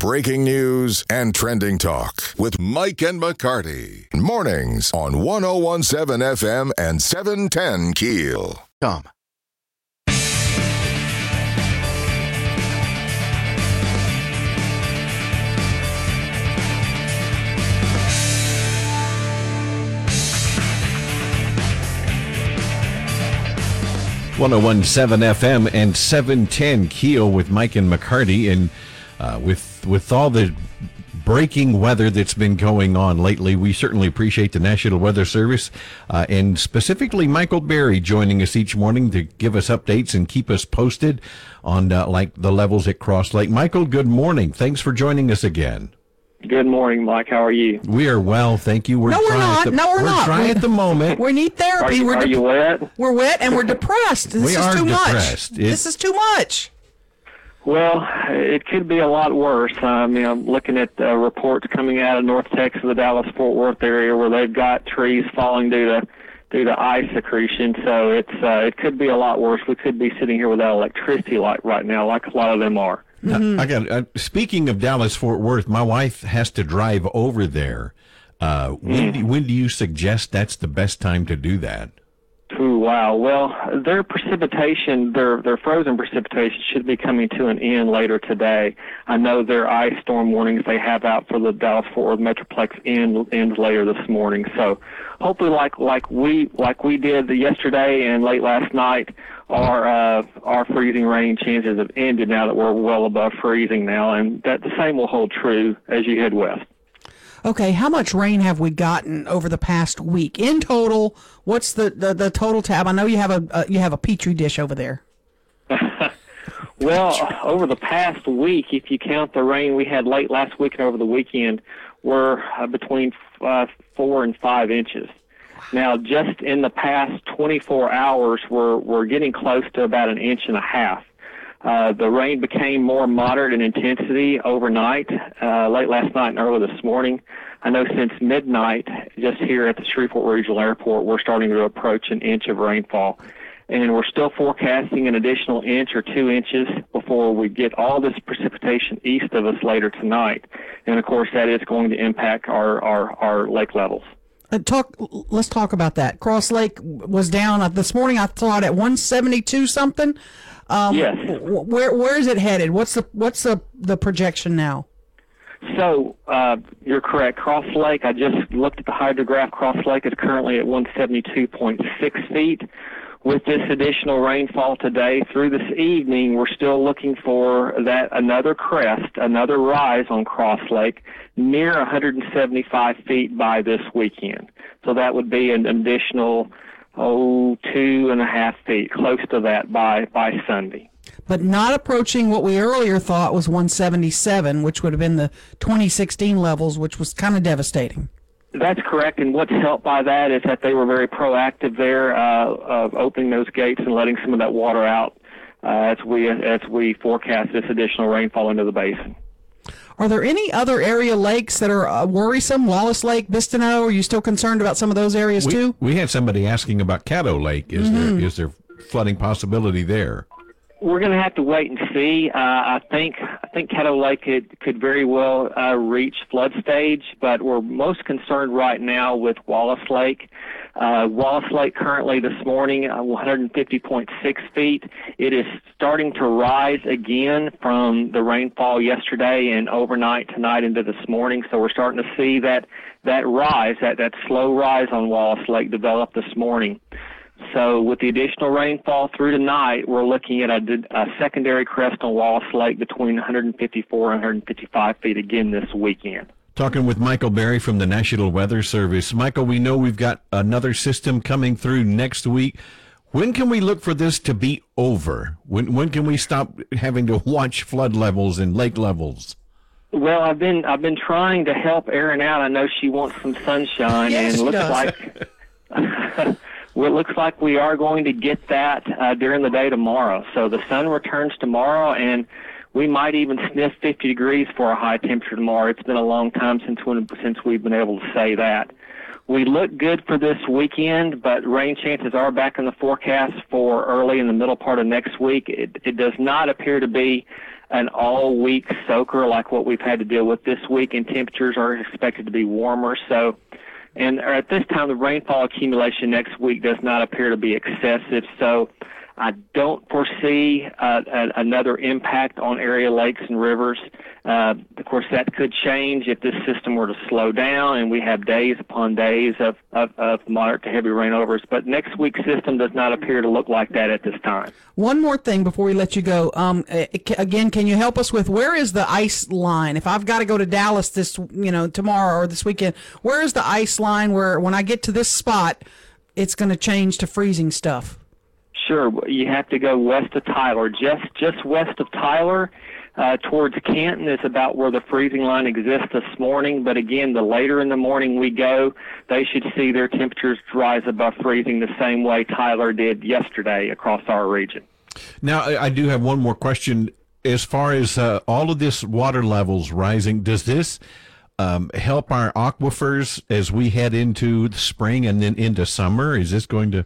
breaking news and trending talk with Mike and McCarty. Mornings on 1017 FM and 710 Keel. Tom. One zero one seven FM and seven ten Keel with Mike and McCarty, and uh, with with all the breaking weather that's been going on lately, we certainly appreciate the National Weather Service uh, and specifically Michael Berry joining us each morning to give us updates and keep us posted on uh, like the levels at Cross Lake. Michael, good morning. Thanks for joining us again. Good morning, Mike. How are you? We are well, thank you. We're No, we're not. At the, No, we're not. We're- at the moment. We need Are therapy. you, we're are dep- you wet? we're wet and we're depressed. This We is are too depressed. much. It- this is too much. Well, it could be a lot worse. I mean, I'm looking at uh, reports coming out of North Texas, the Dallas-Fort Worth area, where they've got trees falling due to due to ice accretion. So it's uh, it could be a lot worse. We could be sitting here without electricity like right now, like a lot of them are. I got. Uh, speaking of Dallas Fort Worth, my wife has to drive over there. Uh, when do, when do you suggest that's the best time to do that? Wow. Well, their precipitation, their their frozen precipitation, should be coming to an end later today. I know their ice storm warnings they have out for the Dallas Fort Worth Metroplex end ends later this morning. So, hopefully, like like we like we did yesterday and late last night, our uh, our freezing rain chances have ended now that we're well above freezing now, and that the same will hold true as you head west. Okay, how much rain have we gotten over the past week in total? What's the, the, the total tab? I know you have a uh, you have a petri dish over there. Well, over the past week, if you count the rain we had late last week and over the weekend, we're uh, between uh, four and five inches. Now, just in the past 24 hours, we're we're getting close to about an inch and a half. Uh, the rain became more moderate in intensity overnight, uh, late last night and early this morning. I know since midnight, just here at the Shreveport Regional Airport, we're starting to approach an inch of rainfall. And we're still forecasting an additional inch or two inches before we get all this precipitation east of us later tonight. And of course, that is going to impact our, our, our lake levels. Uh, talk. Let's talk about that. Cross Lake was down uh, this morning. I thought at 172 something. Um, Yes. Where where is it headed? What's the what's the the projection now? So uh, you're correct. Cross Lake, I just looked at the hydrograph. Cross Lake is currently at 172.6 feet. With this additional rainfall today through this evening, we're still looking for that another crest, another rise on Cross Lake near 175 feet by this weekend. So that would be an additional oh two and a half feet, close to that by by Sunday. But not approaching what we earlier thought was 177, which would have been the 2016 levels, which was kind of devastating. That's correct, and what's helped by that is that they were very proactive there uh, of opening those gates and letting some of that water out uh, as we as we forecast this additional rainfall into the basin. Are there any other area lakes that are uh, worrisome? Wallace Lake, Bistineau. Are you still concerned about some of those areas We, too? we had somebody asking about Caddo Lake. Is there is there flooding possibility there? We're going to have to wait and see. Uh, I think I think Caddo Lake could could very well uh, reach flood stage, but we're most concerned right now with Wallace Lake. Uh, Wallace Lake currently this morning uh, 150.6 feet. It is starting to rise again from the rainfall yesterday and overnight tonight into this morning. So we're starting to see that that rise, that that slow rise on Wallace Lake develop this morning. So with the additional rainfall through tonight, we're looking at a, a secondary crest on Wallace Lake between 154 and 155 feet again this weekend. Talking with Michael Berry from the National Weather Service. Michael, we know we've got another system coming through next week. When can we look for this to be over? When when can we stop having to watch flood levels and lake levels? Well, I've been I've been trying to help Erin out. I know she wants some sunshine, Yes, and she looks does. like well, it looks like we are going to get that uh, during the day tomorrow. So the sun returns tomorrow, and we might even sniff 50 degrees for a high temperature tomorrow. It's been a long time since when, since we've been able to say that. We look good for this weekend, but rain chances are back in the forecast for early in the middle part of next week. It, it does not appear to be an all week soaker like what we've had to deal with this week, and temperatures are expected to be warmer. So, and at this time, the rainfall accumulation next week does not appear to be excessive. So, I don't foresee uh, a, another impact on area lakes and rivers. Uh, of course, that could change if this system were to slow down and we have days upon days of, of, of moderate to heavy rainovers. But next week's system does not appear to look like that at this time. One more thing before we let you go. Um, again, can you help us with where is the ice line? If I've got to go to Dallas this, you know, tomorrow or this weekend, where is the ice line where when I get to this spot, it's going to change to freezing stuff? Sure, you have to go west of Tyler. Just just west of Tyler, uh, towards Canton is about where the freezing line exists this morning. But again, the later in the morning we go, they should see their temperatures rise above freezing the same way Tyler did yesterday across our region. Now, I do have one more question. As far as uh, all of this water levels rising, does this um, help our aquifers as we head into the spring and then into summer? Is this going to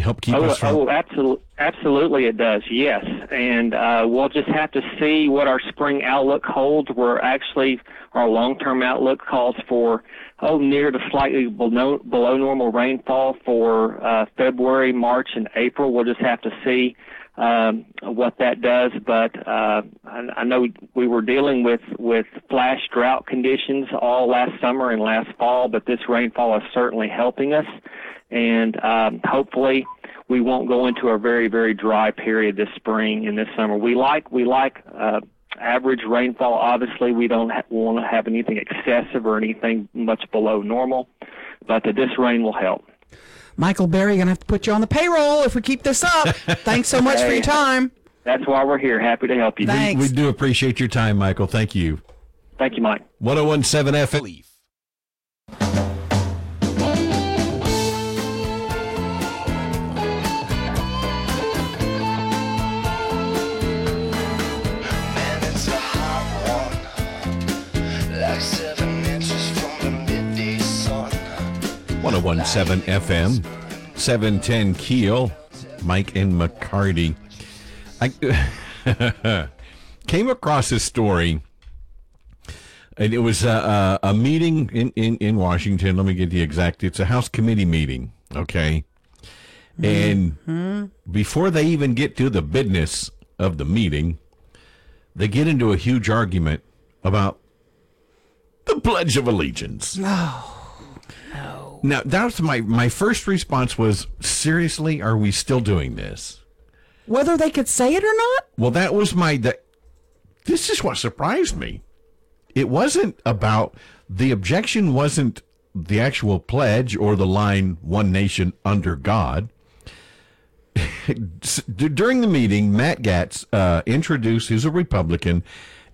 help keep oh, us from? Oh, absolutely, absolutely, it does. Yes, and uh, we'll just have to see what our spring outlook holds. We're actually our long-term outlook calls for oh near to slightly below below normal rainfall for uh, February, March, and April. We'll just have to see um, what that does. But uh, I, I know we were dealing with with flash drought conditions all last summer and last fall, but this rainfall is certainly helping us and um, hopefully we won't go into a very very dry period this spring and this summer. We like we like uh, average rainfall. Obviously, we don't ha- want to have anything excessive or anything much below normal, but uh, this rain will help. Michael Berry, gonna have to put you on the payroll if we keep this up. Thanks so much hey, for your time. That's why we're here. Happy to help you. Thanks. We, we do appreciate your time, Michael. Thank you. Thank you, Mike. 1017 F. 1017 FM, 710 Keel, Mike and McCarty. I came across this story, and it was a, a, meeting in, in, in Washington. Let me get the exact, it's a House committee meeting, okay? And mm-hmm. before they even get to the business of the meeting, they get into a huge argument about the Pledge of Allegiance. No, no. Now, that's my my first response was seriously, are we still doing this? Whether they could say it or not? Well, that was my that this is what surprised me. It wasn't about the objection wasn't the actual pledge or the line one nation under God. During the meeting, Matt Gaetz uh, introduced, who's a Republican,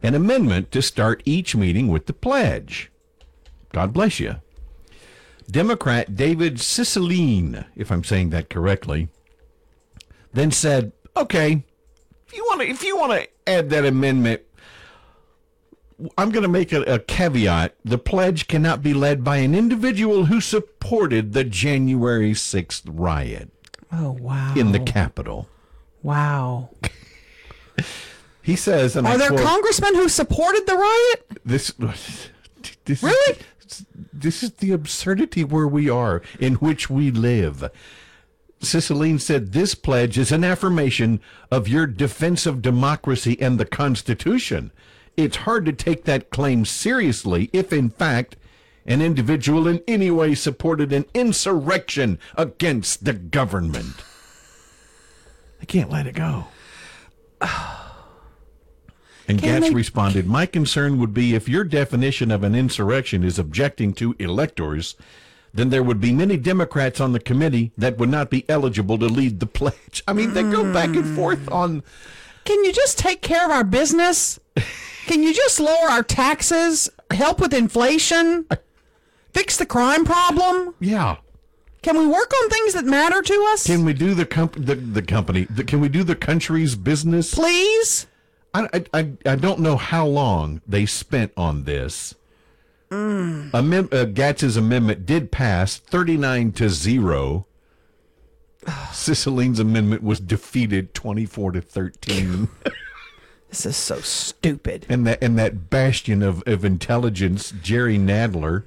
an amendment to start each meeting with the pledge. God bless you. Democrat David Cicilline, if I'm saying that correctly, then said, "Okay, if you want to, if you want to add that amendment, I'm going to make a, a caveat: the pledge cannot be led by an individual who supported the January 6th riot." Oh wow! In the Capitol. Wow. he says, and "Are I there quote, congressmen who supported the riot?" This. This really? This is the absurdity where we are, in which we live. Cicilline said this pledge is an affirmation of your defense of democracy and the Constitution. It's hard to take that claim seriously if, in fact, an individual in any way supported an insurrection against the government. I can't let it go. And Can they... responded, My concern would be if your definition of an insurrection is objecting to electors, then there would be many Democrats on the committee that would not be eligible to lead the pledge. I mean, they go back and hmm. forth on. Can you just take care of our business? Can you just lower our taxes? Help with inflation? Fix the crime problem? Yeah. Can we work on things that matter to us? Can we do the comp- the, the company? The, can we do the country's business? Please? I, I, I don't know how long they spent on this. Mm. Amem- uh, Gaetz's amendment did pass 39 to 0. Cicilline's amendment was defeated 24 to 13. This is so stupid. And that and that bastion of, of intelligence, Jerry Nadler,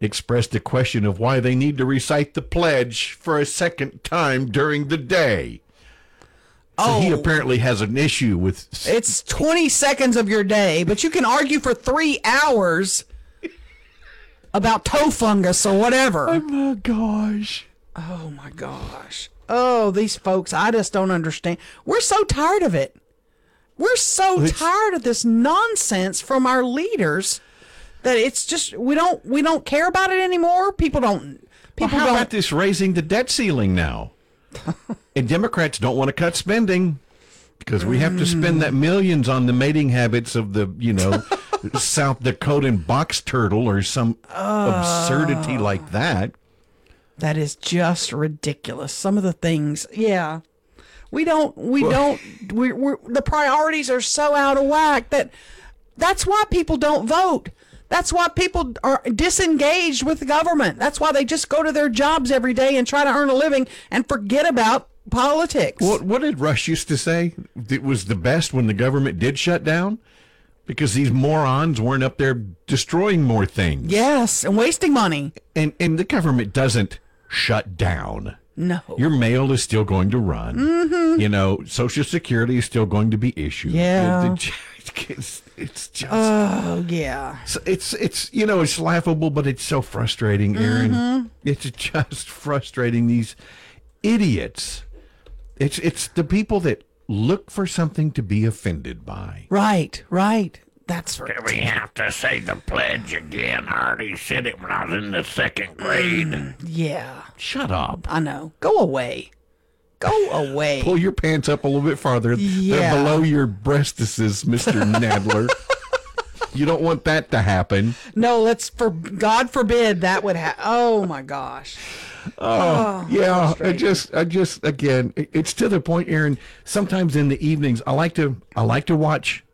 expressed a question of why they need to recite the pledge for a second time during the day. So he Oh. apparently has an issue with It's 20 seconds of your day, but you can argue for three hours about toe fungus or whatever. Oh my gosh. Oh my gosh. Oh, these folks, I just don't understand. We're so tired of it. We're so It's- tired of this nonsense from our leaders that it's just we don't we don't care about it anymore. People don't Well, people how don't about this raising the debt ceiling now? and Democrats don't want to cut spending because we have to spend that millions on the mating habits of the, you know, South Dakotan box turtle or some absurdity like that. That is just ridiculous. Some of the things, yeah. We don't, we don't, we're, we're, the priorities are so out of whack that that's why people don't vote. That's why people are disengaged with the government. That's why they just go to their jobs every day and try to earn a living and forget about politics. What, what did Rush used to say? It was the best when the government did shut down because these morons weren't up there destroying more things. Yes, and wasting money. And, and the government doesn't shut down. No. Your mail is still going to run. Mm-hmm. You know, Social Security is still going to be issued. Yeah. It- it- it's, it's just oh, yeah. so it's it's you know it's laughable, but it's so frustrating, Aaron. Mm-hmm. It's just frustrating. These idiots. It's it's the people that look for something to be offended by. Right, right. That's right. Do We have to say the pledge again. I already said it when I was in the second grade. Mm, yeah. Shut up. I know. Go away. Go away. Pull your pants up a little bit farther. Yeah. They're below your breastises, Mr. Nadler. you don't want that to happen. No, let's for God forbid that would happen. Oh my gosh. Oh, yeah, I just, I just, again, it's to the point, Aaron. Sometimes in the evenings, I like to, I like to watch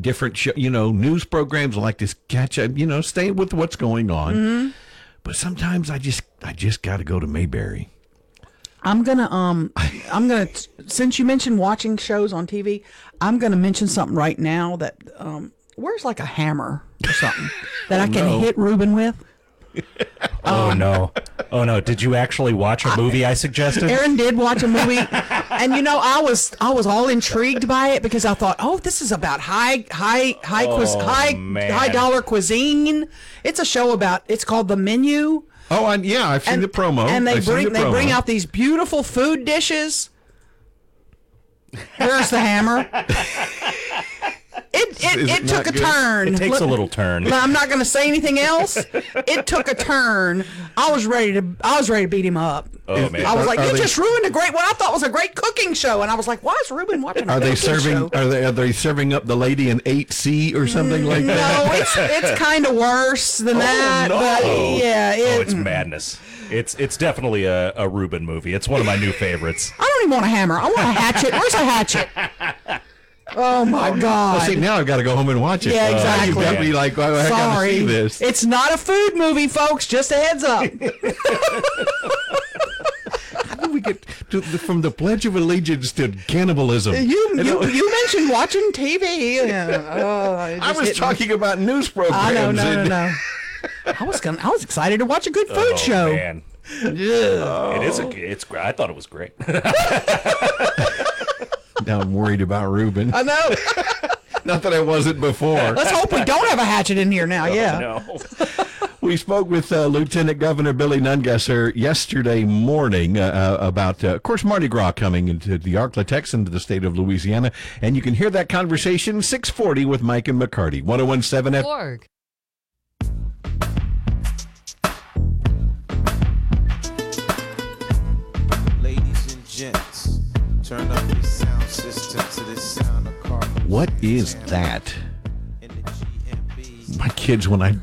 different, show, you know, news programs. I like to catch up, you know, stay with what's going on. But sometimes I just, I just got to go to Mayberry. I'm gonna um I'm gonna since you mentioned watching shows on TV, I'm gonna mention something right now that um where's like a hammer or something that I oh, can no. hit Ruben with. Oh um, no! Oh no! Did you actually watch a movie I suggested? Aaron did watch a movie, and you know I was I was all intrigued by it because I thought, oh, this is about high high high oh, cuis- Oh, high man. high dollar cuisine. It's a show about it's called The Menu. Oh, and yeah, I've seen the promo. and they I've bring the they bring out these beautiful food dishes. Where's the hammer? It it, it, it took a good? turn. It takes a little turn. No, I'm not going to say anything else. It took a turn. I was ready to. I was ready to beat him up. Oh man! I was like, Are "You they- just ruined a great what I thought was a great cooking show," and I was like, "Why is Ruben watching a Are they serving? show?" Are they? Are they serving up the lady in eight C or something mm, like no, that? it's it's kind of worse than oh, that. But yeah, oh, oh, it's madness. It's it's definitely a, a Ruben movie. It's one of my new favorites. I don't even want a hammer. I want a hatchet. Where's a hatchet? Oh my god! Well, see, now I've got to go home and watch it. Yeah, Uh, exactly. you got me like, well, I got to Sorry, see this. it's not a food movie, folks. Just a heads up. How did we get to the, from the Pledge of Allegiance to cannibalism? You you, you mentioned watching TV. Yeah. Oh, I was hit me. talking about news programs. I know, no, no, and- no. I was gonna. I was excited to watch a good food oh show. man! It is a. It's. gr- I thought it was great. Now I'm worried about Ruben. I know. Not that I wasn't before. Let's hope we don't have a hatchet in here now. Yeah. No. We spoke with uh, Lieutenant Governor Billy Nungesser yesterday morning uh, uh, about, uh, of course, Mardi Gras coming into the Arklatex into the state of Louisiana, and you can hear that conversation 640 with Mike and McCarty, 1017 F. org. Ladies and gents, turn up What is that? In the GMB. My kids, when I,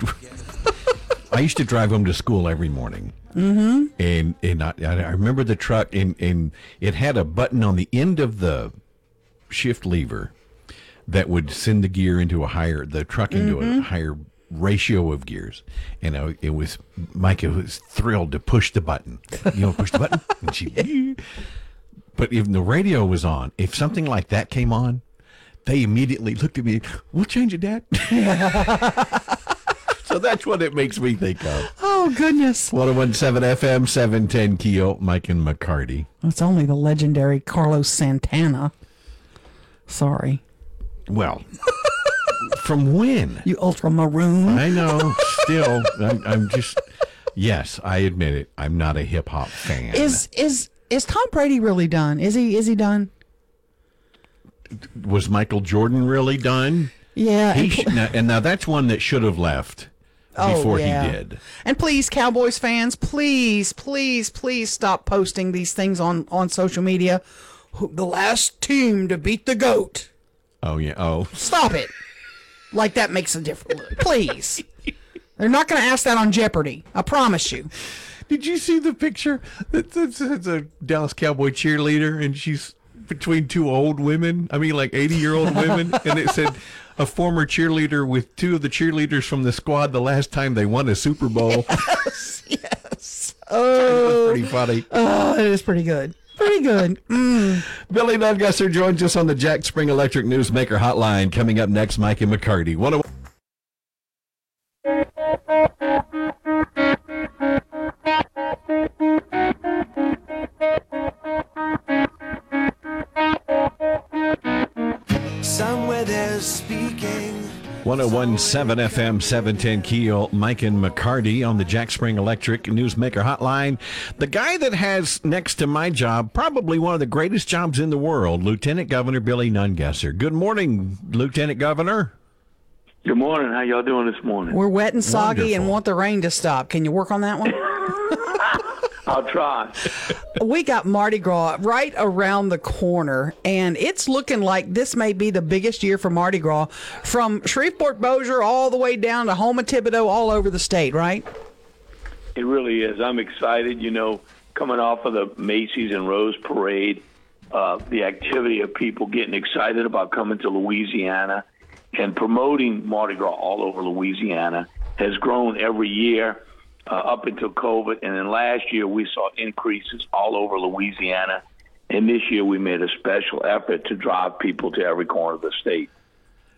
I used to drive home to school every morning. Mm-hmm. And and I, I remember the truck, and, and it had a button on the end of the shift lever that would send the gear into a higher, the truck into a higher ratio of gears. And I, it was, Micah was thrilled to push the button. You know, push the button. And she, but if the radio was on, if something like that came on, they immediately looked at me. We'll change it, Dad. so that's what it makes me think of. Oh goodness! 1017 FM 710 Keel, Mike and McCarty. It's only the legendary Carlos Santana. Sorry, Well, from when? you ultra maroon. I know. Still, I'm, I'm just. Yes, I admit it. I'm not a hip hop fan. Is is is Tom Brady really done? Is he is he done? was Michael Jordan really done? Yeah. He and, sh- now, and now that's one that should have left Oh, before yeah. he did. and please, Cowboys fans, please, please, please stop posting these things on on social media. The last team to beat the goat. Oh yeah. Oh, Stop it. Like that makes a difference. Please. They're not going to ask that on Jeopardy. I promise you. Did you see the picture? It's, it's, it's a Dallas Cowboy cheerleader, and she's between two old women. I mean, like eighty-year-old women, and it said. A former cheerleader with two of the cheerleaders from the squad the last time they won a Super Bowl. Yes. Oh, pretty funny. Oh, it is pretty good. Pretty good. Mm. Billy Nungesser joins us on the Jack Spring Electric Newsmaker Hotline. Coming up next, Mike and McCarty. One speaking. 1017 FM 710 Keel, Mike and McCarty on the Jack Spring Electric Newsmaker Hotline. The guy that has next to my job probably one of the greatest jobs in the world, Lieutenant Governor Billy Nungesser. Good morning, Lieutenant Governor. Good morning. How y'all doing this morning? We're wet and soggy and want the rain to stop. Can you work on that one? I'll try. we got Mardi Gras right around the corner, and it's looking like this may be the biggest year for Mardi Gras from Shreveport Bossier all the way down to Houma Thibodaux, all over the state, right? It really is. I'm excited. You know, coming off of the Macy's and Rose Parade, uh, the activity of people getting excited about coming to Louisiana and promoting Mardi Gras all over Louisiana has grown every year uh, up until COVID. And then last year we saw increases all over Louisiana. And this year we made a special effort to drive people to every corner of the state.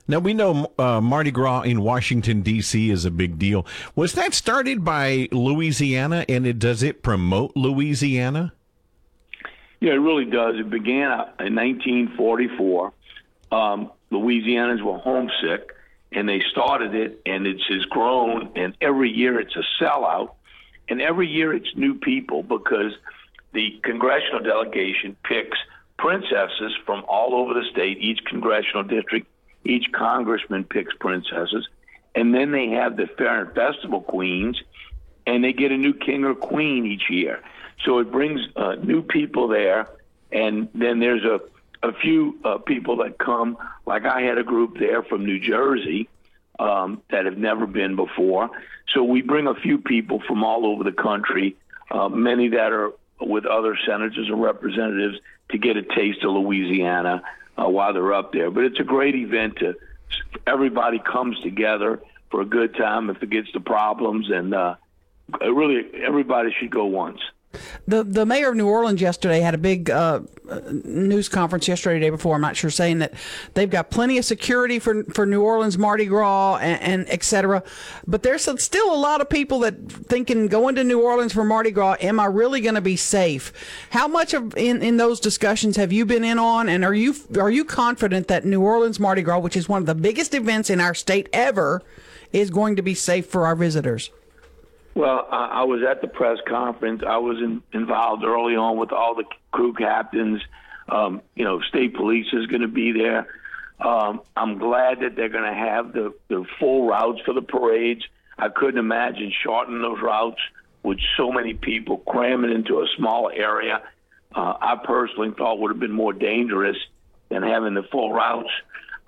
Now, we know uh, Mardi Gras in Washington, D.C. is a big deal. Was that started by Louisiana, and it, does it promote Louisiana? Yeah, it really does. It began in 1944. Um, Louisianans were homesick, and they started it, and it's has grown. And every year it's a sellout, and every year it's new people because the congressional delegation picks princesses from all over the state. Each congressional district, each congressman picks princesses, and then they have the fair and festival queens, and they get a new king or queen each year. So it brings uh, new people there, and then there's a a few uh, people that come. Like I had a group there from New Jersey um, that have never been before. So we bring a few people from all over the country, uh, many that are with other senators or representatives to get a taste of Louisiana uh, while they're up there. But it's a great event to everybody comes together for a good time and forgets the problems and uh, really everybody should go once. The the mayor of New Orleans yesterday had a big uh, news conference yesterday, day before. I'm not sure, saying that they've got plenty of security for for New Orleans Mardi Gras and, and et cetera. But there's still a lot of people that thinking going to New Orleans for Mardi Gras. Am I really going to be safe? How much of in, in those discussions have you been in on? And are you are you confident that New Orleans Mardi Gras, which is one of the biggest events in our state ever, is going to be safe for our visitors? Well, I, I was at the press conference. I was in, involved early on with all the crew captains. Um, you know, state police is going to be there. Um, I'm glad that they're going to have the, the full routes for the parades. I couldn't imagine shortening those routes with so many people cramming into a small area. Uh, I personally thought would have been more dangerous than having the full routes.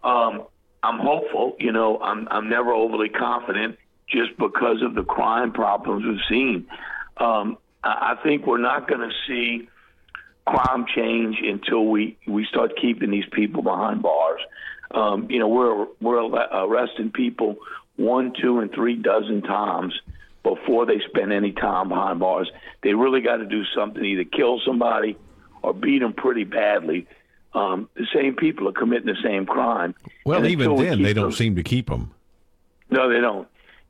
Um, I'm hopeful. You know, I'm I'm never overly confident just because of the crime problems we've seen. Um, I think we're not going to see crime change until we we start keeping these people behind bars. Um, you know, we're we're arresting people one, two, and three dozen times before they spend any time behind bars. They really got to do something, either kill somebody or beat them pretty badly um, the same people are committing the same crime. Well, And even then, they don't those- seem to keep them. no, they don't.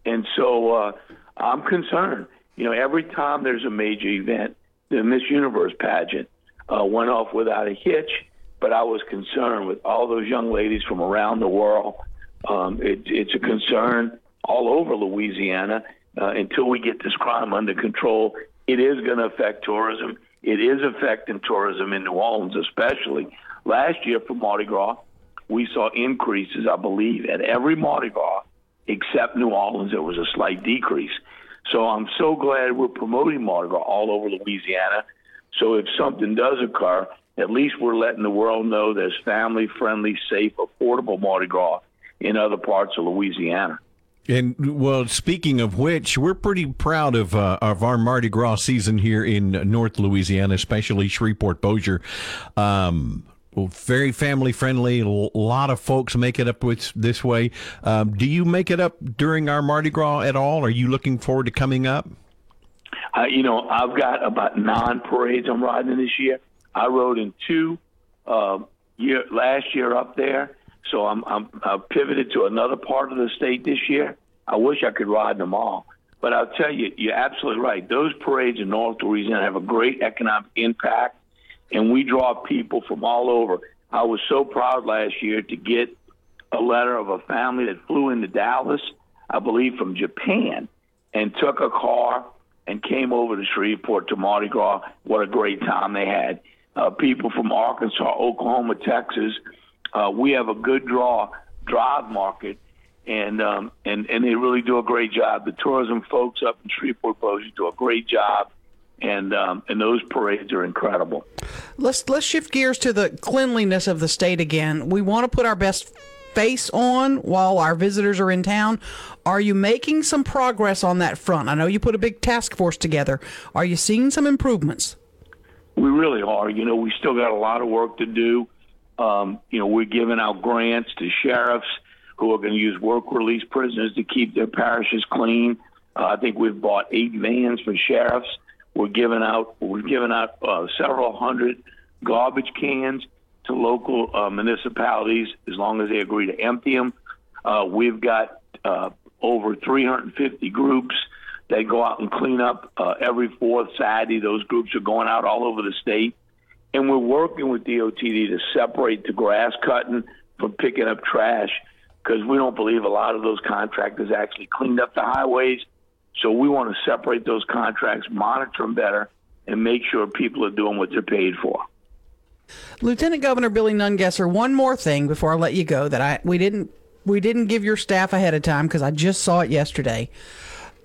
And so uh, I'm concerned. You know, every time there's a major event, the Miss Universe pageant uh, went off without a hitch. But I was concerned with all those young ladies from around the world. Um, it, it's a concern all over Louisiana uh, until we get this crime under control. It is going to affect tourism. It is affecting tourism in New Orleans, especially. Last year for Mardi Gras, we saw increases, I believe, at every Mardi Gras except New Orleans. There was a slight decrease. So I'm so glad we're promoting Mardi Gras all over Louisiana. So if something does occur, at least we're letting the world know there's family friendly, safe, affordable Mardi Gras in other parts of Louisiana. And well, speaking of which, we're pretty proud of uh, of our Mardi Gras season here in North Louisiana, especially Shreveport Bossier. Um, very family friendly. A lot of folks make it up this way. Um, do you make it up during our Mardi Gras at all? Are you looking forward to coming up? Uh, you know, I've got about nine parades I'm riding this year. I rode in two uh, year last year up there, so I'm I'm uh, pivoted to another part of the state this year. I wish I could ride them all, but I'll tell you, you're absolutely right. Those parades in North Louisiana have a great economic impact, and we draw people from all over. I was so proud last year to get a letter of a family that flew into Dallas, I believe from Japan, and took a car and came over to Shreveport to Mardi Gras. What a great time they had. Uh, people from Arkansas, Oklahoma, Texas. Uh, we have a good draw drive market, and um, and and they really do a great job. The tourism folks up in Shreveport, Bossier do a great job, and um, and those parades are incredible. Let's let's shift gears to the cleanliness of the state again. We want to put our best face on while our visitors are in town. Are you making some progress on that front? I know you put a big task force together. Are you seeing some improvements? We really are. You know, we still got a lot of work to do. Um, you know, we're giving out grants to sheriffs who are going to use work release prisoners to keep their parishes clean. Uh, I think we've bought eight vans for sheriffs. We're giving out we're giving out uh, several hundred garbage cans to local uh, municipalities as long as they agree to empty them. Uh, we've got uh, over 350 groups that go out and clean up uh, every fourth Saturday. Those groups are going out all over the state. And we're working with DOTD to separate the grass cutting from picking up trash because we don't believe a lot of those contractors actually cleaned up the highways. So we want to separate those contracts, monitor them better, and make sure people are doing what they're paid for. Lieutenant Governor Billy Nungesser, one more thing before I let you go that I we didn't we didn't give your staff ahead of time because I just saw it yesterday.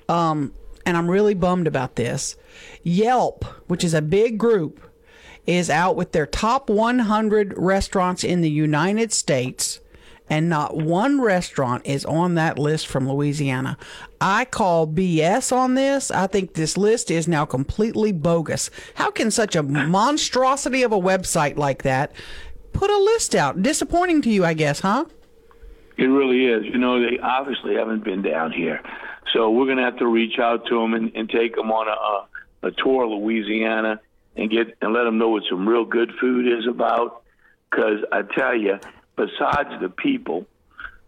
Um, and I'm really bummed about this. Yelp, which is a big group, is out with their top 100 restaurants in the United States, and not one restaurant is on that list from Louisiana. I call BS on this. I think this list is now completely bogus. How can such a monstrosity of a website like that put a list out? Disappointing to you, I guess, huh? It really is. You know, they obviously haven't been down here. So we're going to have to reach out to them and, and take them on a, a, a tour of Louisiana and get and let them know what some real good food is about. Because I tell you, besides the people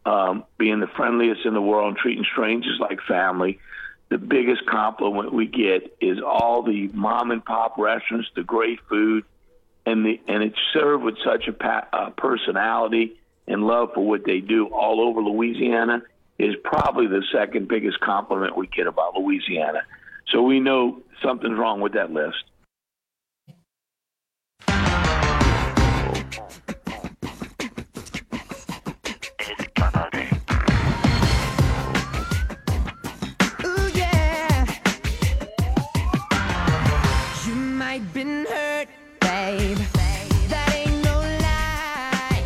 um, being the friendliest in the world and treating strangers like family, the biggest compliment we get is all the mom and pop restaurants, the great food, and the and it's served with such a pa- uh, personality and love for what they do all over Louisiana is probably the second biggest compliment we get about Louisiana. So we know something's wrong with that list. You might been hurt, babe. That ain't no lie.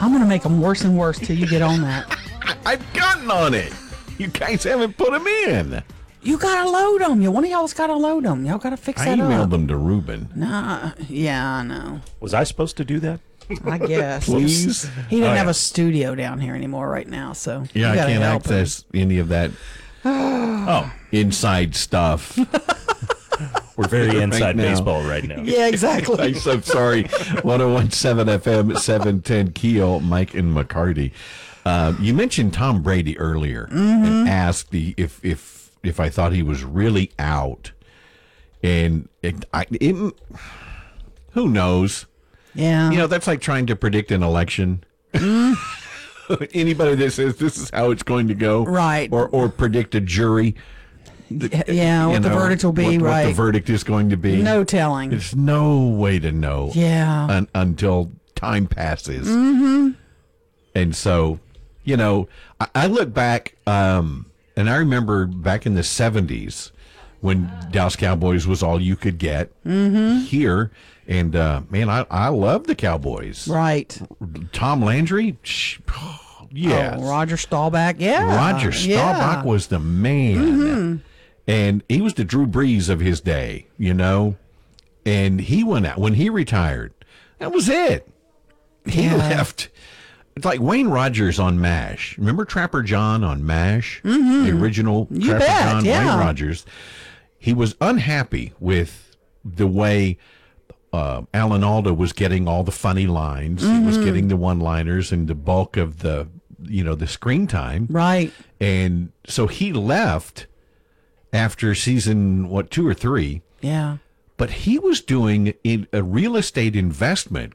I'm going to make them worse and worse till you get on that. I've gotten on it. You guys haven't put them in. You got to load them. You One of y'all's got to load them. Y'all got to fix that. I that emailed up. them to Ruben. Nah, yeah, I know. Was I supposed to do that? I guess. Please. He doesn't Oh, have yeah. a studio down here anymore right now, so you Yeah, I gotta can't help him. access any of that Oh, inside stuff. We're very Right inside now. baseball right now. Yeah, exactly. I'm so sorry. 1017 FM, 710 Keel, Mike and McCarty. Uh, you mentioned Tom Brady earlier and asked the, if, if, if I thought he was really out. And it, I, it, who knows? Yeah. You know, that's like trying to predict an election. Anybody that says this is how it's going to go, Right. Or or predict a jury, yeah, what you the verdict will be, what, what the verdict is going to be. no telling. There's no way to know. Yeah. Un- until time passes. Mm-hmm. And so, you know, I, I look back, um, and I remember back in the '70s when Dallas Cowboys was all you could get here. And uh, man, I I love the Cowboys. right. Tom Landry, shh, yes. Oh, Roger Staubach. Yeah. Roger Staubach Yeah. was the man. And he was the Drew Brees of his day, you know? And he went out when he retired. That was it. He Yeah. left. It's like Wayne Rogers on MASH. Remember Trapper John on MASH? The original You Trapper bet, John, yeah. Wayne Rogers. He was unhappy with the way uh, Alan Alda was getting all the funny lines. He Mm-hmm. was getting the one-liners and the bulk of the, you know, the screen time. Right. And so he left after season what two or three, Yeah. but he was doing in a real estate investment,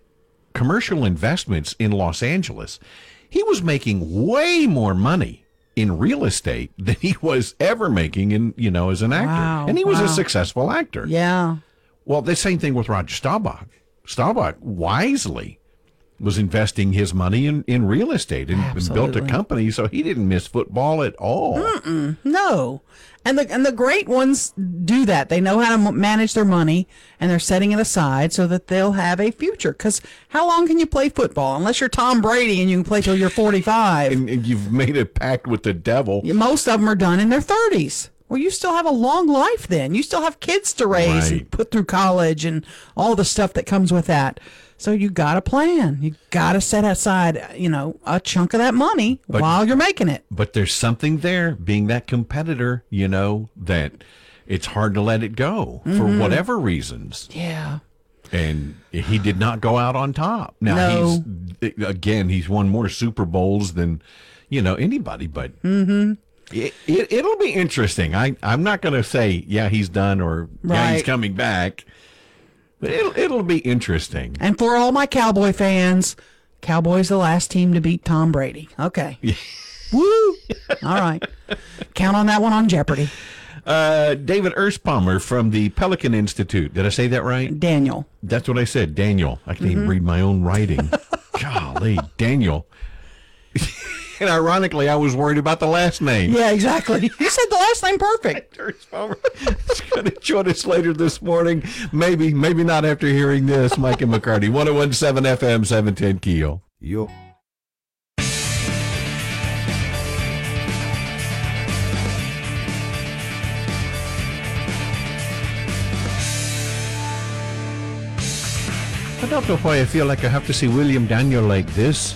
commercial investments in Los Angeles. He was making way more money in real estate than he was ever making in, you know, as an actor. Wow, and he was wow. a successful actor. Yeah. Well, the same thing with Roger Staubach. Staubach wisely was investing his money in, in real estate and, and built a company, so he didn't miss football at all. No. And the and the great ones do that. They know how to manage their money, and they're setting it aside so that they'll have a future. Because how long can you play football unless you're Tom Brady and you can play till you're 45? And, and you've made a pact with the devil. Most of them are done in their 30s. Well, you still have a long life then. You still have kids to raise Right. and put through college and all the stuff that comes with that. So you got to plan. You got to set aside, you know, a chunk of that money But- while you're making it. But there's something there, being that competitor, you know, that it's hard to let it go for mm-hmm. whatever reasons. Yeah. and he did not go out on top. Now No. he's again he's won more Super Bowls than you know anybody, but mm-hmm. It, it it'll be interesting. I I'm not going to say yeah he's done or yeah he's coming back, but it'll it'll be interesting. And for all my Cowboy fans, Cowboys the last team to beat Tom Brady. Okay. Woo! All right. Count on that one on Jeopardy. Uh, David Erspamer from the Pelican Institute. Did I say that right? Daniel. That's what I said. Daniel. I can't even read my own writing. Golly, Daniel. and ironically, I was worried about the last name. Yeah, exactly. You said the last name perfect. George Palmer is going to join us later this morning. Maybe, maybe not after hearing this. Mike and McCarty, 1017 FM, 710 Keel. Yo. I don't know why I feel like I have to see William Daniel like this.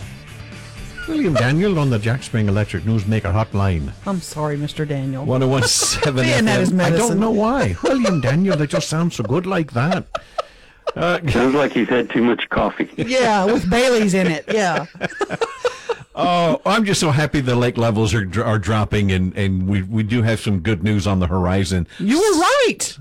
William Daniel on the Jack Spring Electric Newsmaker Hotline. I'm sorry, Mr. Daniel. 1017 Being that is FM. I don't know why. William Daniel, they just sound so good like that. Uh, Sounds like he's had too much coffee. Yeah, with Bailey's in it. Yeah. Oh, I'm just so happy the lake levels are are dropping, and, and we we do have some good news on the horizon. You were right.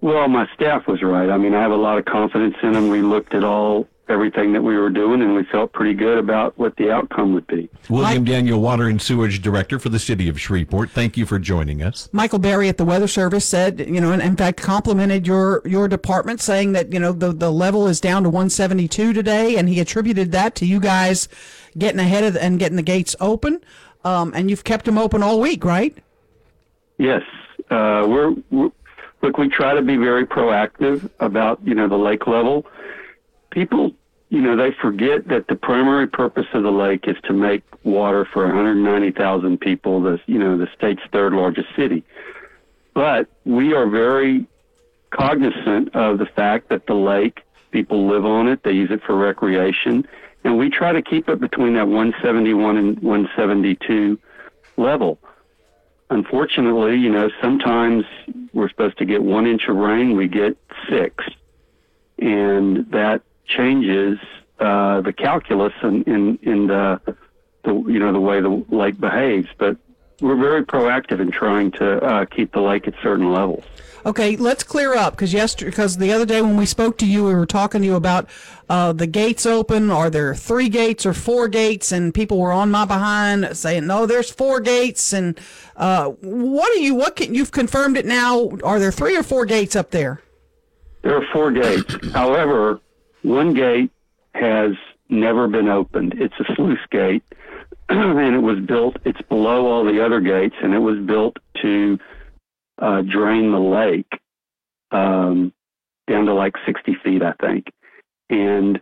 Well, my staff was right. I mean, I have a lot of confidence in them. We looked at all everything that we were doing, and we felt pretty good about what the outcome would be. William Daniel, Water and Sewage Director for the City of Shreveport. Thank you for joining us. Michael Berry at the Weather Service said, you know, and in fact complimented your your department, saying that you know the the level is down to 172 today, and he attributed that to you guys getting ahead of the, and getting the gates open. Um, and you've kept them open all week, right? Yes, uh, we're, we're look. We try to be very proactive about you know the lake level. People, you know, they forget that the primary purpose of the lake is to make water for 190,000 people. The you know the state's third largest city, but we are very cognizant of the fact that the lake people live on it. They use it for recreation, and we try to keep it between that 171 and 172 level unfortunately, you know, sometimes we're supposed to get one inch of rain, we get six, and that changes uh, the calculus in in, in the, the you know the way the lake behaves. But we're very proactive in trying to uh, keep the lake at certain levels. Okay, let's clear up because yesterday, because the other day when we spoke to you, we were talking to you about uh, the gates open. Are there three gates or four gates? And people were on my behind saying, "No, there's four gates." And uh, what are you? What can you've confirmed it now? Are there three or four gates up there? There are four gates. However, one gate has never been opened. It's a sluice gate, and it was built. It's below all the other gates, and it was built to uh, drain the lake um, down to like 60 feet, I think. And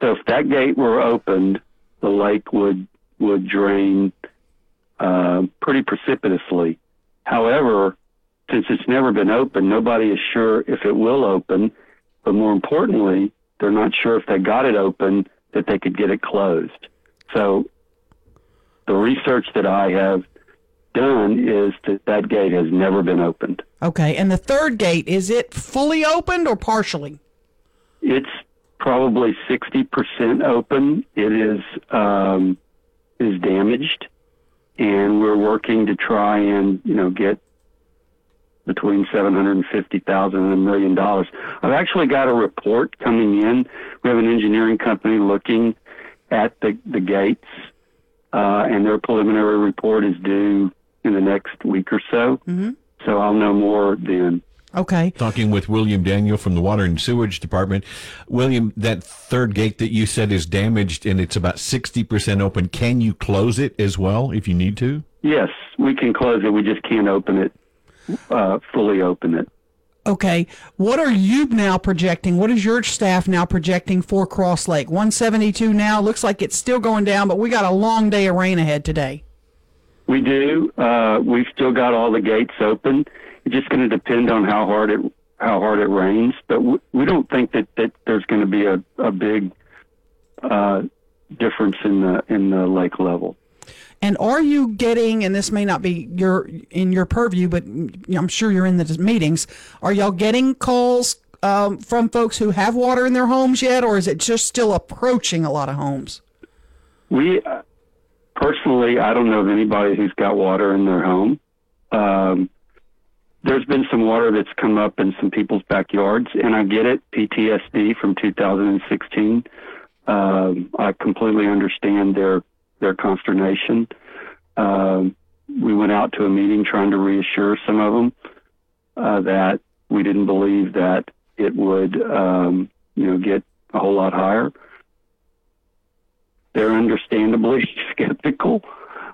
so, if that gate were opened, the lake would would drain uh, pretty precipitously. However, since it's never been opened, nobody is sure if it will open. But more importantly, they're not sure if they got it open that they could get it closed. So the research that I have done is that that gate has never been opened. Okay, and the third gate is it fully opened or partially? It's probably sixty percent open. It is um, is damaged, and we're working to try and you know get between seven hundred and fifty thousand and a million dollars. I've actually got a report coming in. We have an engineering company looking at the the gates, uh, and their preliminary report is due in the next week or so. Mm-hmm. So I'll know more then. Okay. Talking with William Daniel from the Water and Sewage Department. William, that third gate that you said is damaged and it's about 60% open. Can you close it as well if you need to? Yes, we can close it. We just can't open it, uh, fully open it. Okay. What are you now projecting? What is your staff now projecting for Cross Lake? 172 now. Looks like it's still going down, but we got a long day of rain ahead today. We do. Uh, we've still got all the gates open. It's just going to depend on how hard it how hard it rains, but w- we don't think that, that there's going to be a, a big uh, difference in the in the lake level. And are you getting, and this may not be your in your purview, but I'm sure you're in the meetings. Are y'all getting calls um, from folks who have water in their homes yet, or is it just still approaching a lot of homes? We uh, personally, I don't know of anybody who's got water in their home. Um, there's been some water that's come up in some people's backyards, and I get it. PTSD from 2016. Um, I completely understand their their consternation. Um, we went out to a meeting trying to reassure some of them uh, that we didn't believe that it would, um, you know, get a whole lot higher. They're understandably skeptical.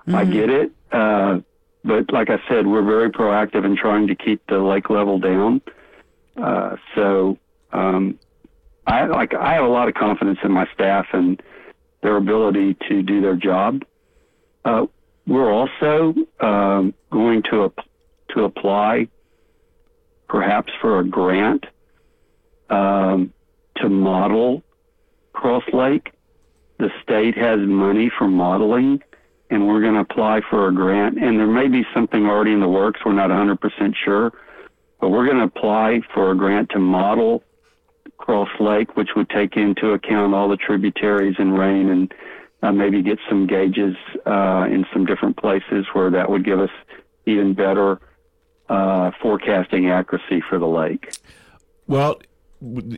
I get it. Uh, but like I said, we're very proactive in trying to keep the lake level down. Uh, so, um, I like I have a lot of confidence in my staff and their ability to do their job. Uh, we're also um, going to to apply, perhaps for a grant um, to model Cross Lake. The state has money for modeling, and we're going to apply for a grant. And there may be something already in the works. We're not 100% sure, but we're going to apply for a grant to model Cross Lake, which would take into account all the tributaries and rain and uh, maybe get some gauges uh, in some different places where that would give us even better uh, forecasting accuracy for the lake. Well,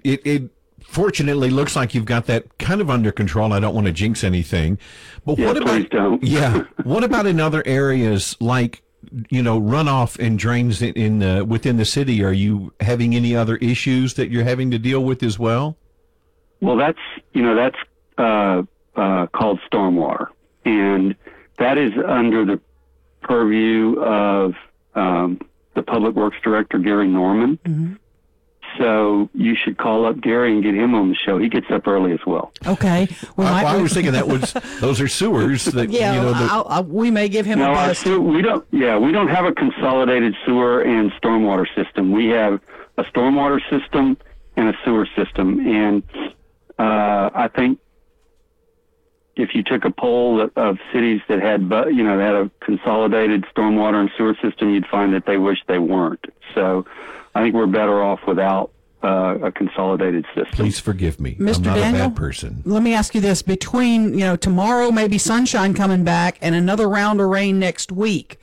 it, it fortunately looks like you've got that kind of under control. I don't want to jinx anything, but Yeah, what about please don't. yeah? What about in other areas like you know runoff and drains in, in uh, within the city? Are you having any other issues that you're having to deal with as well? Well, that's you know that's uh, uh, called stormwater, and that is under the purview of um, the Public Works Director Gary Norman. So you should call up Gary and get him on the show. He gets up early as well. Okay. Well, I, might- I was thinking that was those are sewers that Yeah, you know. The, I'll, I'll, we may give him No, a our sewer, we don't. Yeah, we don't have a consolidated sewer and stormwater system. We have a stormwater system and a sewer system, and uh, I think if you took a poll of, of cities that had, bu- you know, had a consolidated stormwater and sewer system, you'd find that they wish they weren't. So, I think we're better off without uh, a consolidated system. Please forgive me. Mr. I'm not Daniel? a bad person. Let me ask you this: between you know tomorrow, maybe sunshine coming back, and another round of rain next week,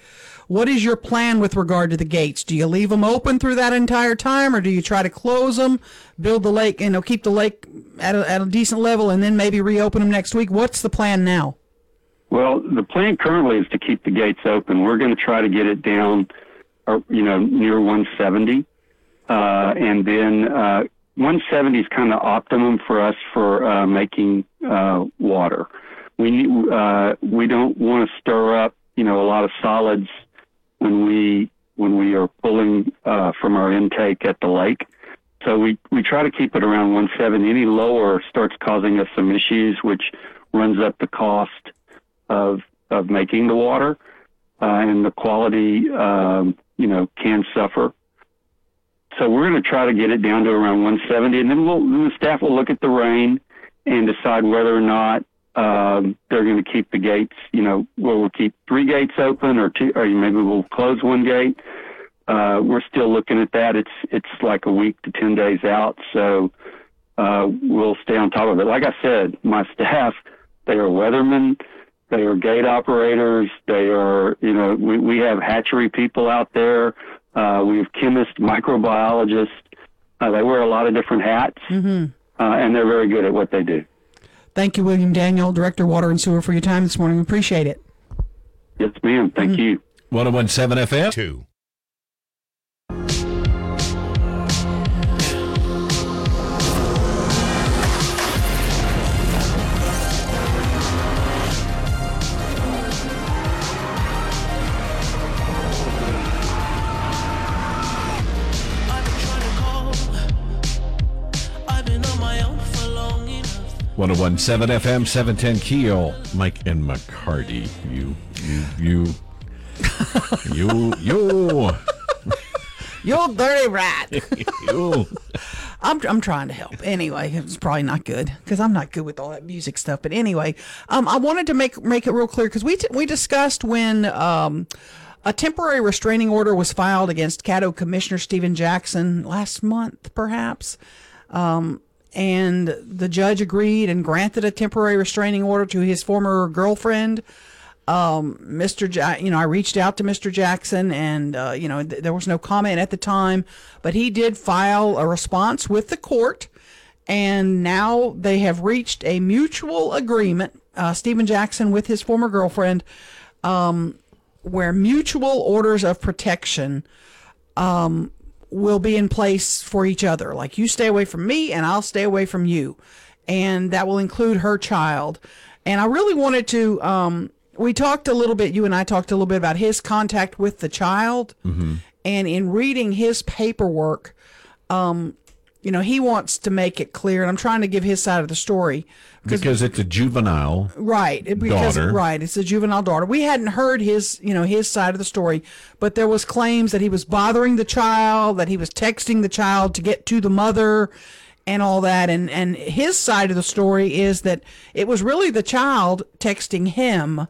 what is your plan with regard to the gates? Do you leave them open through that entire time, or do you try to close them, build the lake, you know, keep the lake at a, at a decent level, and then maybe reopen them next week? What's the plan now? Well, the plan currently is to keep the gates open. We're going to try to get it down, or you know, near 170, uh, and then uh, 170 is kind of optimum for us for uh, making uh, water. We need- uh, we don't want to stir up, you know, a lot of solids when we when we are pulling uh, from our intake at the lake. So we, we try to keep it around 170. Any lower starts causing us some issues, which runs up the cost of of making the water, and the quality, um, you know, can suffer. So we're going to try to get it down to around 170, and then we'll then the staff will look at the rain and decide whether or not um, they're going to keep the gates. You know, will we keep three gates open, or two, or maybe we'll close one gate. Uh, we're still looking at that. It's it's like a week to ten days out, so uh, we'll stay on top of it. Like I said, my staff, they are weathermen, they are gate operators, they are, you know, we, we have hatchery people out there, uh, we have chemists, microbiologists. Uh, they wear a lot of different hats, Mm-hmm. uh, and they're very good at what they do. Thank you, William Daniel, Director Water and Sewer, for your time this morning. We appreciate it. Yes, ma'am. Thank you. 1017 FM. Two. 1017 FM 710 Keel. Mike and McCarty. You, you, you, you, you, You dirty rat. you. I'm, I'm trying to help. Anyway, it's probably not good because I'm not good with all that music stuff. But anyway, um, I wanted to make make it real clear because we t- we discussed when um, a temporary restraining order was filed against Caddo Commissioner Stephen Jackson last month, perhaps. Um, and the judge agreed and granted a temporary restraining order to his former girlfriend. Um, Mr. Ja- you know, I reached out to Mr. Jackson and, uh, you know, th- there was no comment at the time, but he did file a response with the court. And now they have reached a mutual agreement, uh, Stephen Jackson with his former girlfriend, um, where mutual orders of protection, um, will be in place for each other. Like you stay away from me and I'll stay away from you. And that will include her child. And I really wanted to, um, we talked a little bit, you and I talked a little bit about his contact with the child. Mm-hmm. And in reading his paperwork, um, you know, he wants to make it clear, and I'm trying to give his side of the story. Because it's a juvenile. Right, because Daughter. right, it's a juvenile daughter. We hadn't heard his, you know, his side of the story, but there was claims that he was bothering the child, that he was texting the child to get to the mother, and all that. And and his side of the story is that it was really the child texting him,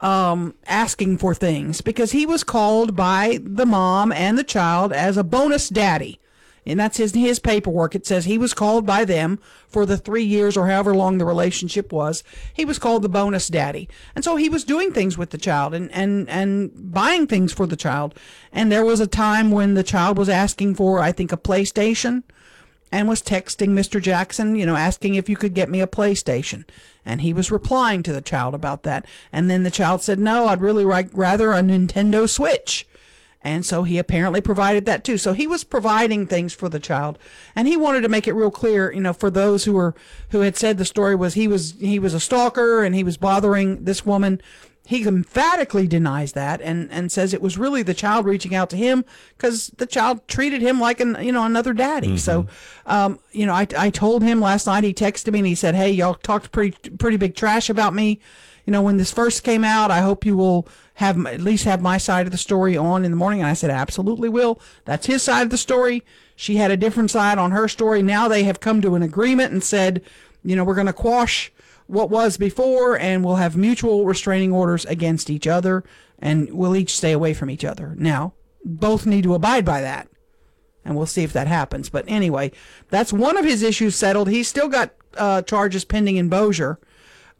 um, asking for things because he was called by the mom and the child as a bonus daddy. And that's his his paperwork. It says he was called by them for the three years or however long the relationship was. He was called the bonus daddy, and so he was doing things with the child and and and buying things for the child. And there was a time when the child was asking for, I think, a PlayStation, and was texting Mr. Jackson, you know, asking if you could get me a PlayStation. And he was replying to the child about that. And then the child said, "No, I'd really rather a Nintendo Switch." And so he apparently provided that too. So he was providing things for the child, and he wanted to make it real clear, you know, for those who were who had said the story was he was he was a stalker and he was bothering this woman. He emphatically denies that and and says it was really the child reaching out to him because the child treated him like an you know another daddy. So, um, you know, I I told him last night. He texted me and he said, "Hey, y'all talked pretty pretty big trash about me." you know, when this first came out, I hope you will have at least have my side of the story on in the morning. And I said, absolutely will. That's his side of the story. She had a different side on her story. Now they have come to an agreement and said, you know, we're going to quash what was before, and we'll have mutual restraining orders against each other, and we'll each stay away from each other. Now, both need to abide by that, and we'll see if that happens. But anyway, that's one of his issues settled. He's still got uh, charges pending in Bossier,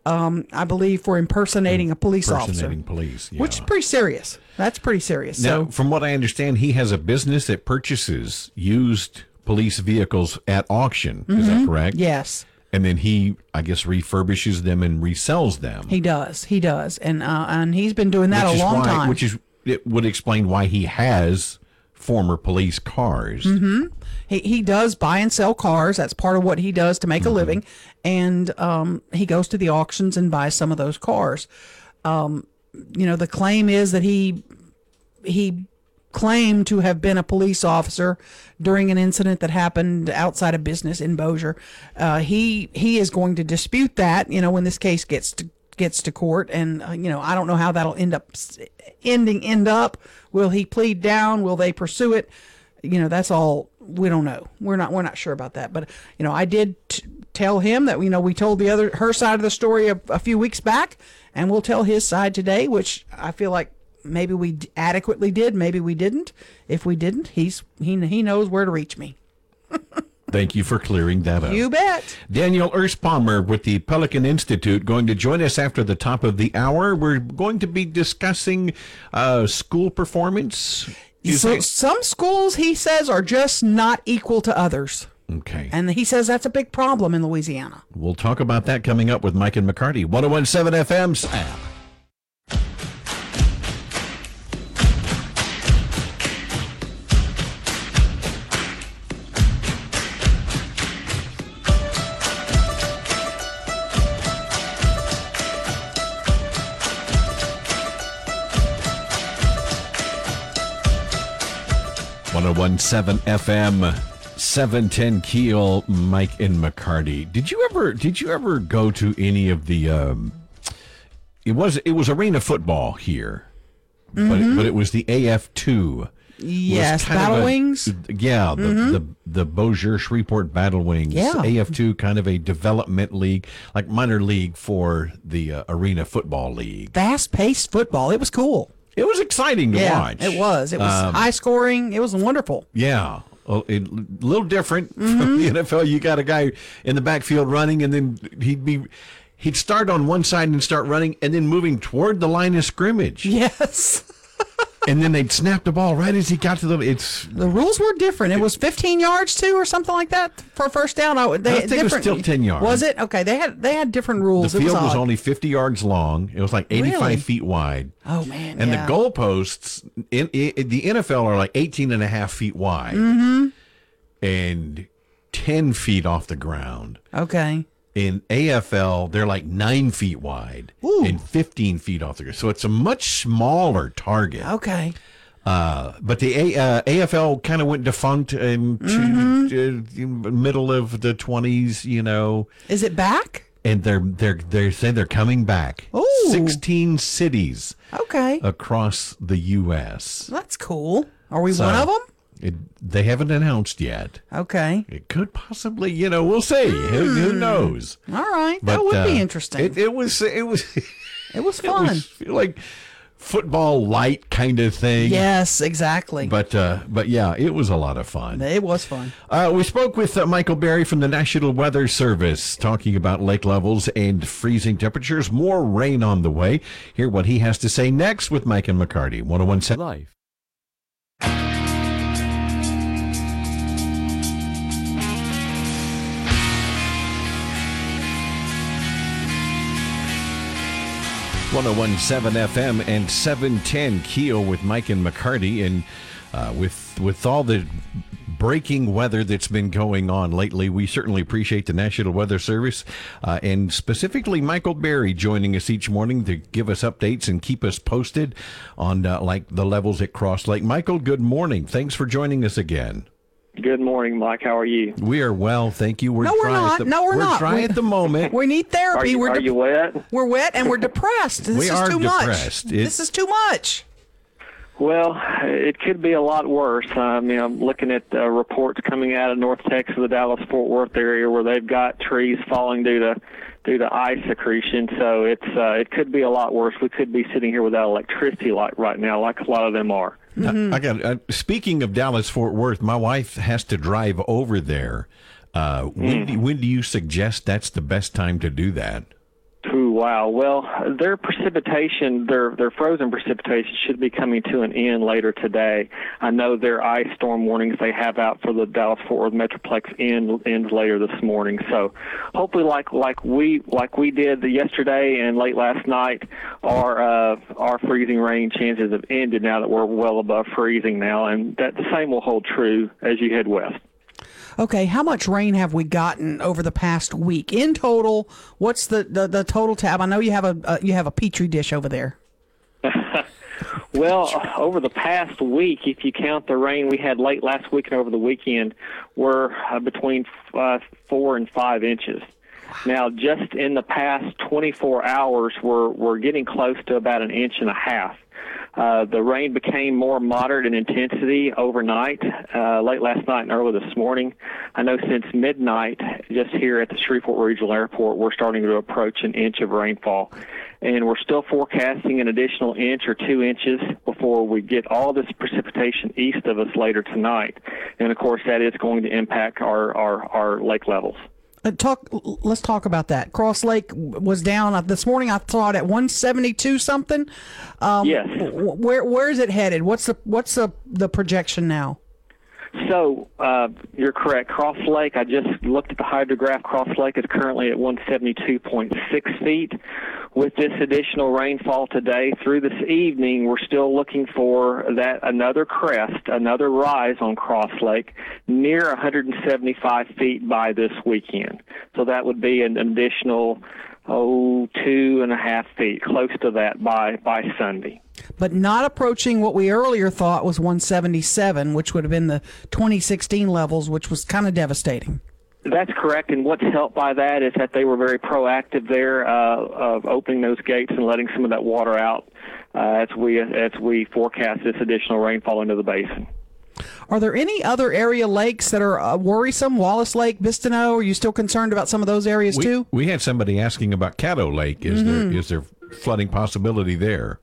um, I believe, for impersonating a police officer, Impersonating police. Yeah. which is pretty serious. That's pretty serious. Now, so, from what I understand, he has a business that purchases used police vehicles at auction. Is that Mhm. correct? Yes. And then he, I guess, refurbishes them and resells them. he does. He does, and uh, and he's been doing that which a long why, time. Which is it would explain why he has former police cars. hmm He he does buy and sell cars. That's part of what he does to make a living, and um, he goes to the auctions and buys some of those cars. Um, you know, the claim is that he he claimed to have been a police officer during an incident that happened outside of business in Bossier. Uh, he he is going to dispute that. You know, when this case gets to gets to court, and uh, you know, I don't know how that'll end up ending. End up? Will he plead down? Will they pursue it? You know, that's all we don't know. We're not we're not sure about that. But you know, I did t- tell him that you know we told the other her side of the story a, a few weeks back, and we'll tell his side today, which I feel like maybe we adequately did, maybe we didn't. If we didn't, he's he he knows where to reach me. Thank you for clearing that up. You bet. Daniel Erspamer with the Pelican Institute going to join us after the top of the hour. We're going to be discussing uh, school performance. Is So, some schools, he says, are just not equal to others. okay. And he says that's a big problem in Louisiana. We'll talk about that coming up with Mike and McCarty. 1017 FM's app. One zero one seven FM, seven ten Keel, Mike and McCarty. Did you ever? Did you ever go to any of the? Um, it was it was arena football here, but it, but it was the AF two. Yes, Battle Wings? Yeah, the, Mhm. the the Bossier Shreveport Battle Wings. Yeah. AF two kind of a development league, like minor league for the uh, arena football league. Fast paced football. It was cool. It was exciting to yeah, watch. It was. It was Um, high scoring. It was wonderful. Yeah. A little different Mm-hmm. from the NFL. You got a guy in the backfield running, and then he'd be he'd start on one side and start running, and then moving toward the line of scrimmage. Yes. and then they'd snap the ball right as he got to the. It's The rules were different. It was 15 yards too, or something like that for first down. I, they, I think it was still 10 yards. Was it? Okay, they had they had different rules. the field was, was, only fifty yards long. It was like eighty-five Really? feet wide. Oh man. And yeah. the goalposts in, in the NFL are like 18 and a half feet wide Mm-hmm. and 10 feet off the ground. Okay. In AFL, they're like nine feet wide and 15 feet off the ground. So it's a much smaller target. Okay. Uh, but the A, uh, AFL kind of went defunct in Mm-hmm. to, uh, middle of the 20s, you know, Is it back? and they're they're they say they're coming back. Ooh. 16 cities Okay. across the U.S. That's cool. Are we So, one of them? It, they haven't announced yet. Okay. It could possibly, you know, we'll see. Who, who knows? All right. But, that would uh, be interesting. It, it was it was It was it fun. was like football light kind of thing. yes, exactly. But uh, but yeah, it was a lot of fun. it was fun. Uh, we spoke with uh, Michael Berry from the National Weather Service, talking about lake levels and freezing temperatures. More rain on the way. Hear what he has to say next with Mike and McCarty. 1017 Life. One zero one seven FM and seven ten Keel with Mike and McCarty, and uh, with with all the breaking weather that's been going on lately, we certainly appreciate the National Weather Service uh, and specifically Michael Berry joining us each morning to give us updates and keep us posted on uh, like the levels at Cross Lake. Michael, good morning. Thanks for joining us again. Good morning, Mike. How are you? We are well, thank you. We're No, we're not. The, No, we're not. dry We- at the moment. We need therapy. Are you, we're are de- you wet? we're wet and we're depressed. This We is are too depressed. much. It- this is too much. Well, it could be a lot worse. I mean, I'm looking at uh, reports coming out of North Texas, the Dallas Fort Worth area, where they've got trees falling due to due to ice accretion. So it's uh, it could be a lot worse. We could be sitting here without electricity like right now, like a lot of them are. I, I got. Uh, speaking of Dallas Fort Worth, my wife has to drive over there. Uh, when, do, when do you suggest that's the best time to do that? Wow. Well, their precipitation, their their frozen precipitation should be coming to an end later today. I know their ice storm warnings they have out for the Dallas Fort Worth Metroplex end ends later this morning. So, hopefully, like like we like we did the yesterday and late last night, our uh, our freezing rain chances have ended now that we're well above freezing now, and that the same will hold true as you head west. Okay, how much rain have we gotten over the past week in total? What's the, the, the total tab? I know you have a uh, you have a petri dish over there. Well, over the past week, if you count the rain we had late last week and over the weekend, we're uh, between uh, four and five inches. Now, just in the past 24 hours, we're we're getting close to about an inch and a half. Uh, the rain became more moderate in intensity overnight, uh, late last night and early this morning. I know since midnight, just here at the Shreveport Regional Airport, we're starting to approach an inch of rainfall. And we're still forecasting an additional inch or two inches before we get all this precipitation east of us later tonight. And of course, that is going to impact our, our, our lake levels. Uh, talk. Let's talk about that. Cross Lake was down uh, this morning. I saw it at 172 something. Um, Yes. w- Where where is it headed? What's the what's the the projection now? So uh, you're correct. Cross Lake, I just looked at the hydrograph. Cross Lake is currently at 172.6 feet. With this additional rainfall today through this evening, we're still looking for that another crest, another rise on Cross Lake near 175 feet by this weekend. So that would be an additional oh two and a half feet, close to that by by Sunday. But not approaching what we earlier thought was 177, which would have been the 2016 levels, which was kind of devastating. That's correct, and what's helped by that is that they were very proactive there uh, of opening those gates and letting some of that water out uh, as we as we forecast this additional rainfall into the basin. Are there any other area lakes that are uh, worrisome? Wallace Lake, Bistineau. Are you still concerned about some of those areas we, too? We had somebody asking about Caddo Lake. Is Mhm. there is there flooding possibility there?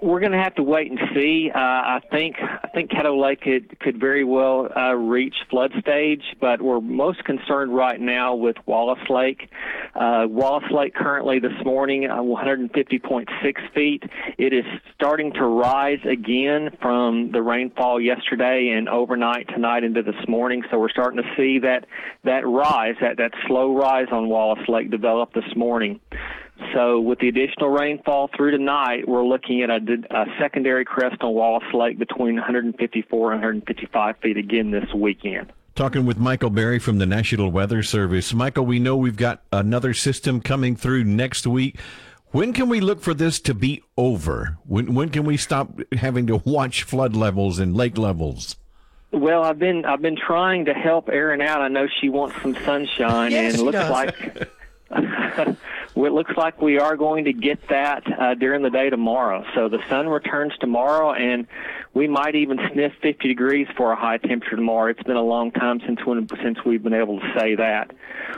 We're going to have to wait and see. Uh, I think I think Caddo Lake could could very well uh, reach flood stage, but we're most concerned right now with Wallace Lake. Uh, Wallace Lake currently this morning uh, 150.6 feet. It is starting to rise again from the rainfall yesterday and overnight tonight into this morning. So we're starting to see that that rise, that that slow rise on Wallace Lake develop this morning. So, with the additional rainfall through tonight, we're looking at a, a secondary crest on Wallace Lake between 154 and 155 feet again this weekend. Talking with Michael Berry from the National Weather Service. Michael, we know we've got another system coming through next week. When can we look for this to be over? When when can we stop having to watch flood levels and lake levels? Well, I've been I've been trying to help Erin out. I know she wants some sunshine, Yes, and it looks does. like well, it looks like we are going to get that uh, during the day tomorrow. So the sun returns tomorrow, and we might even sniff 50 degrees for a high temperature tomorrow. It's been a long time since when, since we've been able to say that.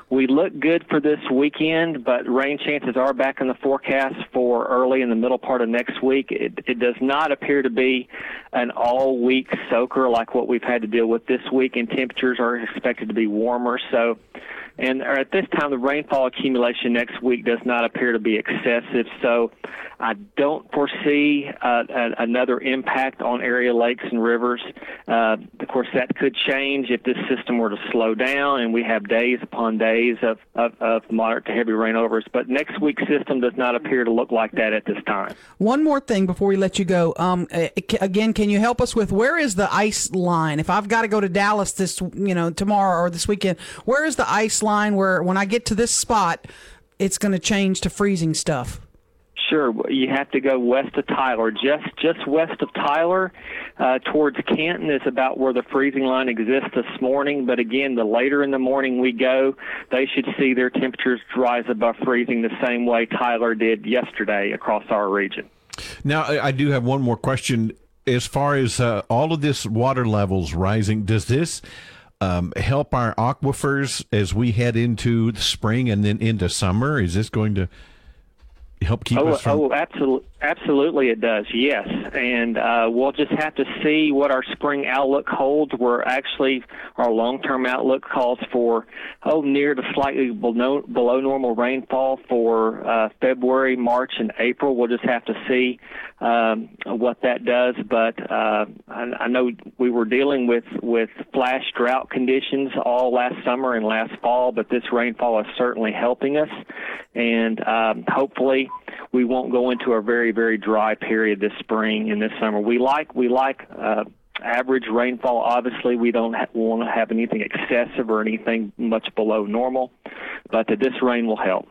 We look good for this weekend, but rain chances are back in the forecast for early in the middle part of next week. It, it does not appear to be an all-week soaker like what we've had to deal with this week, and temperatures are expected to be warmer. So. And at this time, the rainfall accumulation next week does not appear to be excessive. So I don't foresee uh, a, another impact on area lakes and rivers. Uh, of course, that could change if this system were to slow down and we have days upon days of, of, of moderate to heavy rain over. But next week's system does not appear to look like that at this time. One more thing before we let you go. Um, uh, again, can you help us with where is the ice line? If I've got to go to Dallas this, you know, tomorrow or this weekend, where is the ice line where when I get to this spot, it's going to change to freezing stuff? Sure, you have to go west of Tyler. Just just west of Tyler, uh, towards Canton is about where the freezing line exists this morning. But again, the later in the morning we go, they should see their temperatures rise above freezing the same way Tyler did yesterday across our region. Now, I I do have one more question. As far as uh, all of this water levels rising, does this um, help our aquifers as we head into the spring and then into summer? Is this going to help keep oh, us from? oh, absolutely, absolutely, it does. Yes, and uh, we'll just have to see what our spring outlook holds. We're actually our long-term outlook calls for oh near to slightly below below normal rainfall for uh, February, March, and April. We'll just have to see um, what that does. But uh, I, I know we were dealing with with flash drought conditions all last summer and last fall, but this rainfall is certainly helping us, and um, hopefully we won't go into a very very dry period this spring and this summer. We like we like. Uh, average rainfall obviously we don't ha- want to have anything excessive or anything much below normal but that this rain will help.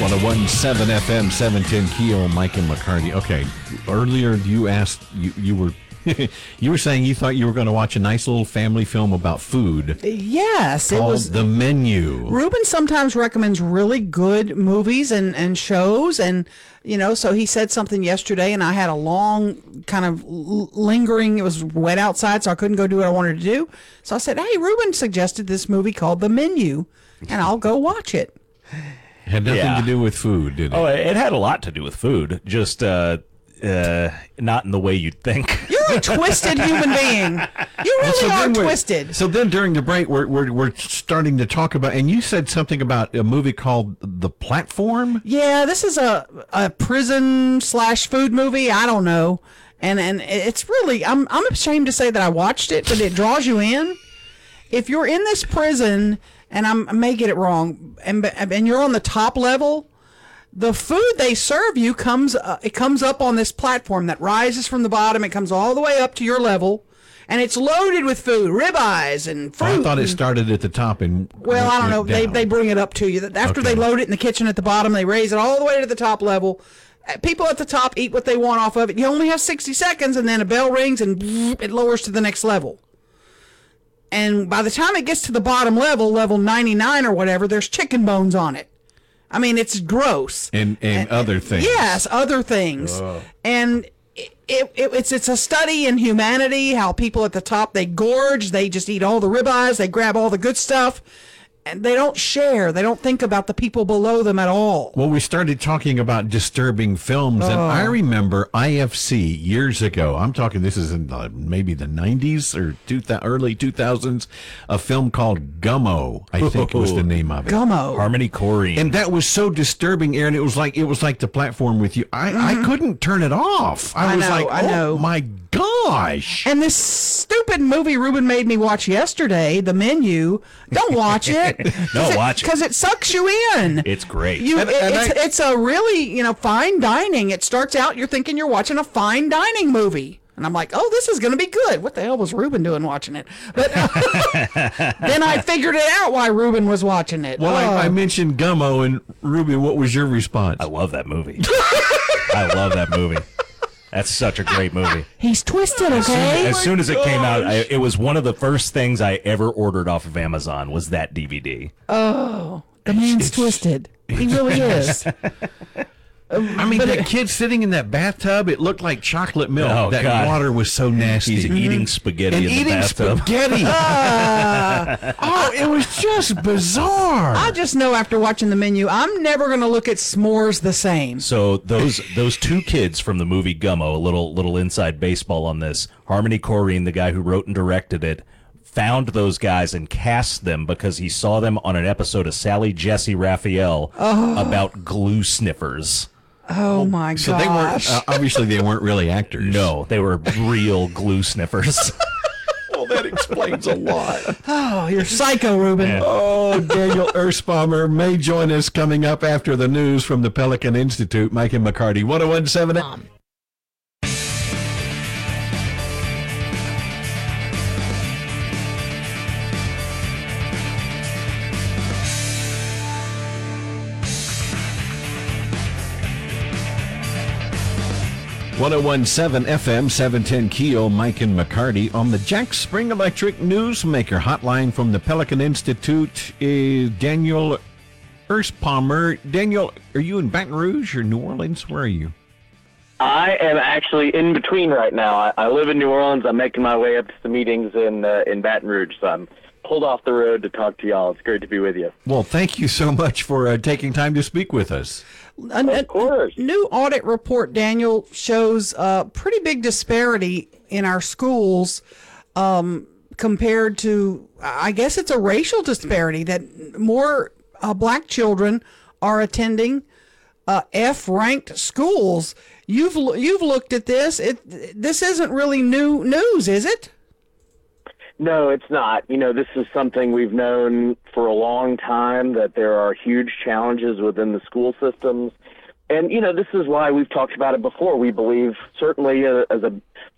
One oh one seven FM seven ten Keel, Mike and McCarty. Okay, earlier you asked you you were you were saying you thought you were going to watch a nice little family film about food Yes, it called was. The Menu. Ruben sometimes recommends really good movies and, and shows, and you know, so he said something yesterday, and I had a long kind of lingering. It was wet outside, so I couldn't go do what I wanted to do. So I said, "Hey, Ruben suggested this movie called The Menu, and I'll go watch it." Had nothing Yeah. to do with food, did it? Oh, it had a lot to do with food, just uh, uh, not in the way you'd think. You're a twisted human being. You really So then we're- twisted. So then during the break, we're, we're, we're starting to talk about, and you said something about a movie called The Platform? Yeah, this is a a prison slash food movie. I don't know, and and it's really I'm I'm ashamed to say that I watched it, but it draws you in. If you're in this prison, and I'm, I may get it wrong, and and you're on the top level, the food they serve you comes uh, it comes up on this platform that rises from the bottom. It comes all the way up to your level, and it's loaded with food, ribeyes and fruit. I thought it started at the top and well, I don't know. They, they bring it up to you. After they load it in the kitchen at the bottom, they raise it all the way to the top level. Uh, People at the top eat what they want off of it. You only have 60 seconds, and then a bell rings and it lowers to the next level. And by the time it gets to the bottom level, level 99 or whatever, there's chicken bones on it. I mean, it's gross. and, and other things. Yes, other things. And it, it, it's it's a study in humanity. How people at the top they gorge, they just eat all the ribeyes, they grab all the good stuff, and they don't share. They don't think about the people below them at all. Well, we started talking about disturbing films, and Oh. I remember IFC years ago. I'm talking this is in the, maybe the 90s or two, early 2000s. A film called Gummo, I think was the name of it. Gummo. Harmony Korine. And that was so disturbing, Erin. It was like it was like the platform with you. I, I couldn't turn it off. I, Mm-hmm. I was know, like, I oh know. my gosh. And this stupid movie Ruben made me watch yesterday, The Menu. Don't watch it. No, watch it. because it sucks you in. It's great. You, And- it- and it's, I- it's a really, you know, fine dining. It starts out, you're thinking you're watching a fine dining movie. And I'm like, oh, this is going to be good. What the hell was Ruben doing watching it? But then I figured it out why Ruben was watching it. Well, Oh. I, I oh. mentioned Gummo, and Ruby, what was your response? I love that movie. I love that movie. That's such a great movie. He's twisted, As soon, okay? as soon as it came out, I, it was one of the first things I ever ordered off of Amazon. Was that DVD? oh, the man's twisted. He really is. I mean, But that kid sitting in that bathtub, it looked like chocolate milk. Oh, that God. water was so nasty. He's eating mm-hmm. spaghetti and in the bathtub. spaghetti. oh, it was just bizarre. I just know after watching the menu, I'm never going to look at s'mores the same. So those those two kids from the movie Gummo, a little little inside baseball on this. Harmony Korine, the guy who wrote and directed it, found those guys and cast them because he saw them on an episode of Sally Jessy Raphael oh. about glue sniffers. Oh my god! so they weren't gosh. uh, obviously they weren't really actors. No, they were real glue sniffers. well, that explains a lot. oh, you're psycho, Ruben. Oh, Daniel Erspamer may join us coming up after the news from the Pelican Institute. Mike and McCarty, 1017. 1017 FM 710 Keel, Mike and McCarty on the Jack Spring Electric Newsmaker hotline from the Pelican Institute is Daniel Erspamer. Daniel, are you in Baton Rouge or New Orleans? Where are you? I am actually in between right now. I, I live in New Orleans. I'm making my way up to some meetings in uh, in Baton Rouge, so I'm pulled off the road to talk to y'all. It's great to be with you. Well, thank you so much for uh, taking time to speak with us. A, a- a new audit report, Daniel, shows a pretty big disparity in our schools um, compared to, I guess it's a racial disparity that more uh, black children are attending uh, F-ranked schools. You've you've looked at this. It this isn't really new news, is it? No, it's not. You know, this is something we've known for a long time that there are huge challenges within the school systems. And, you know, this is why we've talked about it before. We believe, certainly uh, as a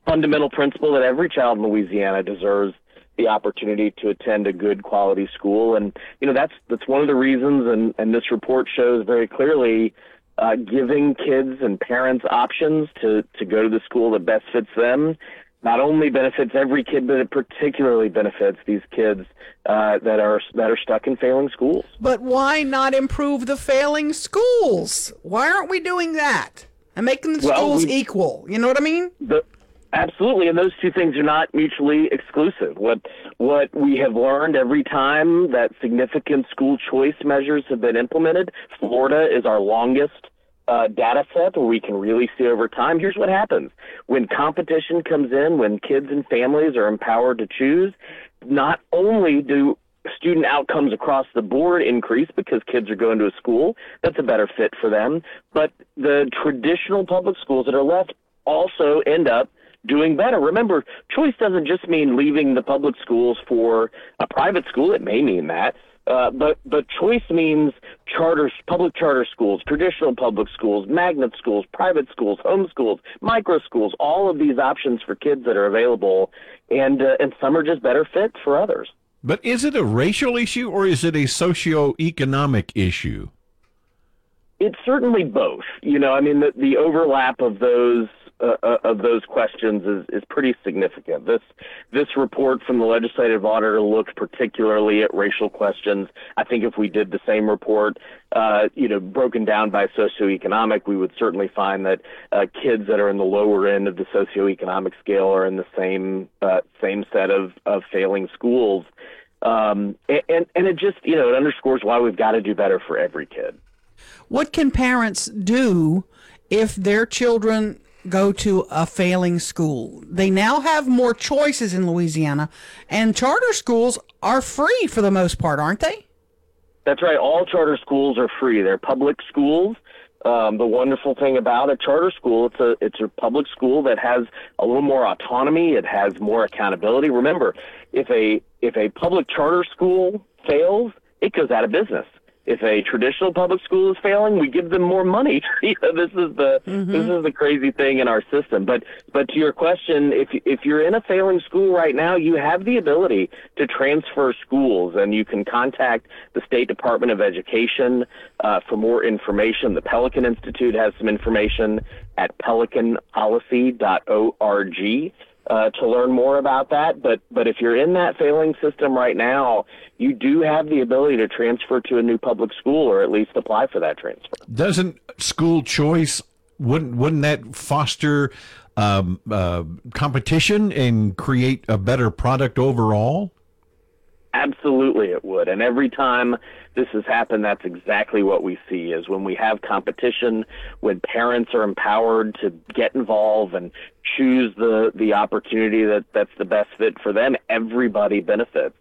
fundamental principle, that every child in Louisiana deserves the opportunity to attend a good quality school. And, you know, that's, that's one of the reasons, and, and this report shows very clearly uh, giving kids and parents options to, to go to the school that best fits them not only benefits every kid, but it particularly benefits these kids uh, that are that are stuck in failing schools. But why not improve the failing schools? Why aren't we doing that and making the Well, schools we- equal? You know what I mean? The, absolutely, and those two things are not mutually exclusive. What what we have learned every time that significant school choice measures have been implemented, Florida is our longest uh, data set where we can really see over time. Here's what happens when competition comes in, when kids and families are empowered to choose. Not only do student outcomes across the board increase because kids are going to a school that's a better fit for them, but the traditional public schools that are left also end up doing better. Remember, choice doesn't just mean leaving the public schools for a private school. It may mean that. Uh, but but choice means charter public charter schools, traditional public schools, magnet schools, private schools, home schools, micro schools, all of these options for kids that are available, and uh, and some are just better fit for others. But is it a racial issue or is it a socioeconomic issue? It's certainly both. You know, I mean, the, the overlap of those uh, uh, of those questions is, is pretty significant. This this report from the legislative auditor looked particularly at racial questions. I think if we did the same report, uh, you know, broken down by socioeconomic, we would certainly find that uh, kids that are in the lower end of the socioeconomic scale are in the same uh, same set of, of failing schools. Um, and and it just you know it underscores why we've got to do better for every kid. What can parents do if their children go to a failing school? They now have more choices in Louisiana, and charter schools are free for the most part, aren't they? That's right. All charter schools are free. They're public schools. Um, the wonderful thing about a charter school, it's a it's a public school that has a little more autonomy. It has more accountability. Remember, if a if a public charter school fails, it goes out of business. If a traditional public school is failing, we give them more money. you know, this is the this is the crazy thing in our system. But but to your question, if if you're in a failing school right now, you have the ability to transfer schools, and you can contact the State Department of Education uh, for more information. The Pelican Institute has some information at pelicanpolicy.org uh, to learn more about that. But but if you're in that failing system right now, you do have the ability to transfer to a new public school, or at least apply for that transfer. Doesn't school choice wouldn't wouldn't that foster um, uh, competition and create a better product overall? Absolutely, it would. And every time this has happened, that's exactly what we see is when we have competition, when parents are empowered to get involved and choose the, the opportunity that, that's the best fit for them, everybody benefits.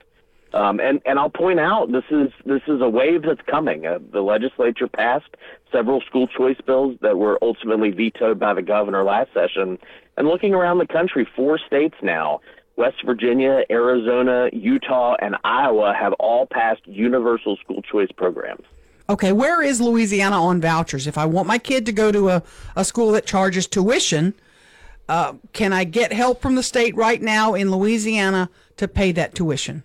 Um, and, and I'll point out this is this is a wave that's coming. Uh, the legislature passed several school choice bills that were ultimately vetoed by the governor last session. And looking around the country, four states now West Virginia, Arizona, Utah, and Iowa have all passed universal school choice programs. Okay, where is Louisiana on vouchers? If I want my kid to go to a, a school that charges tuition, uh, can I get help from the state right now in Louisiana to pay that tuition?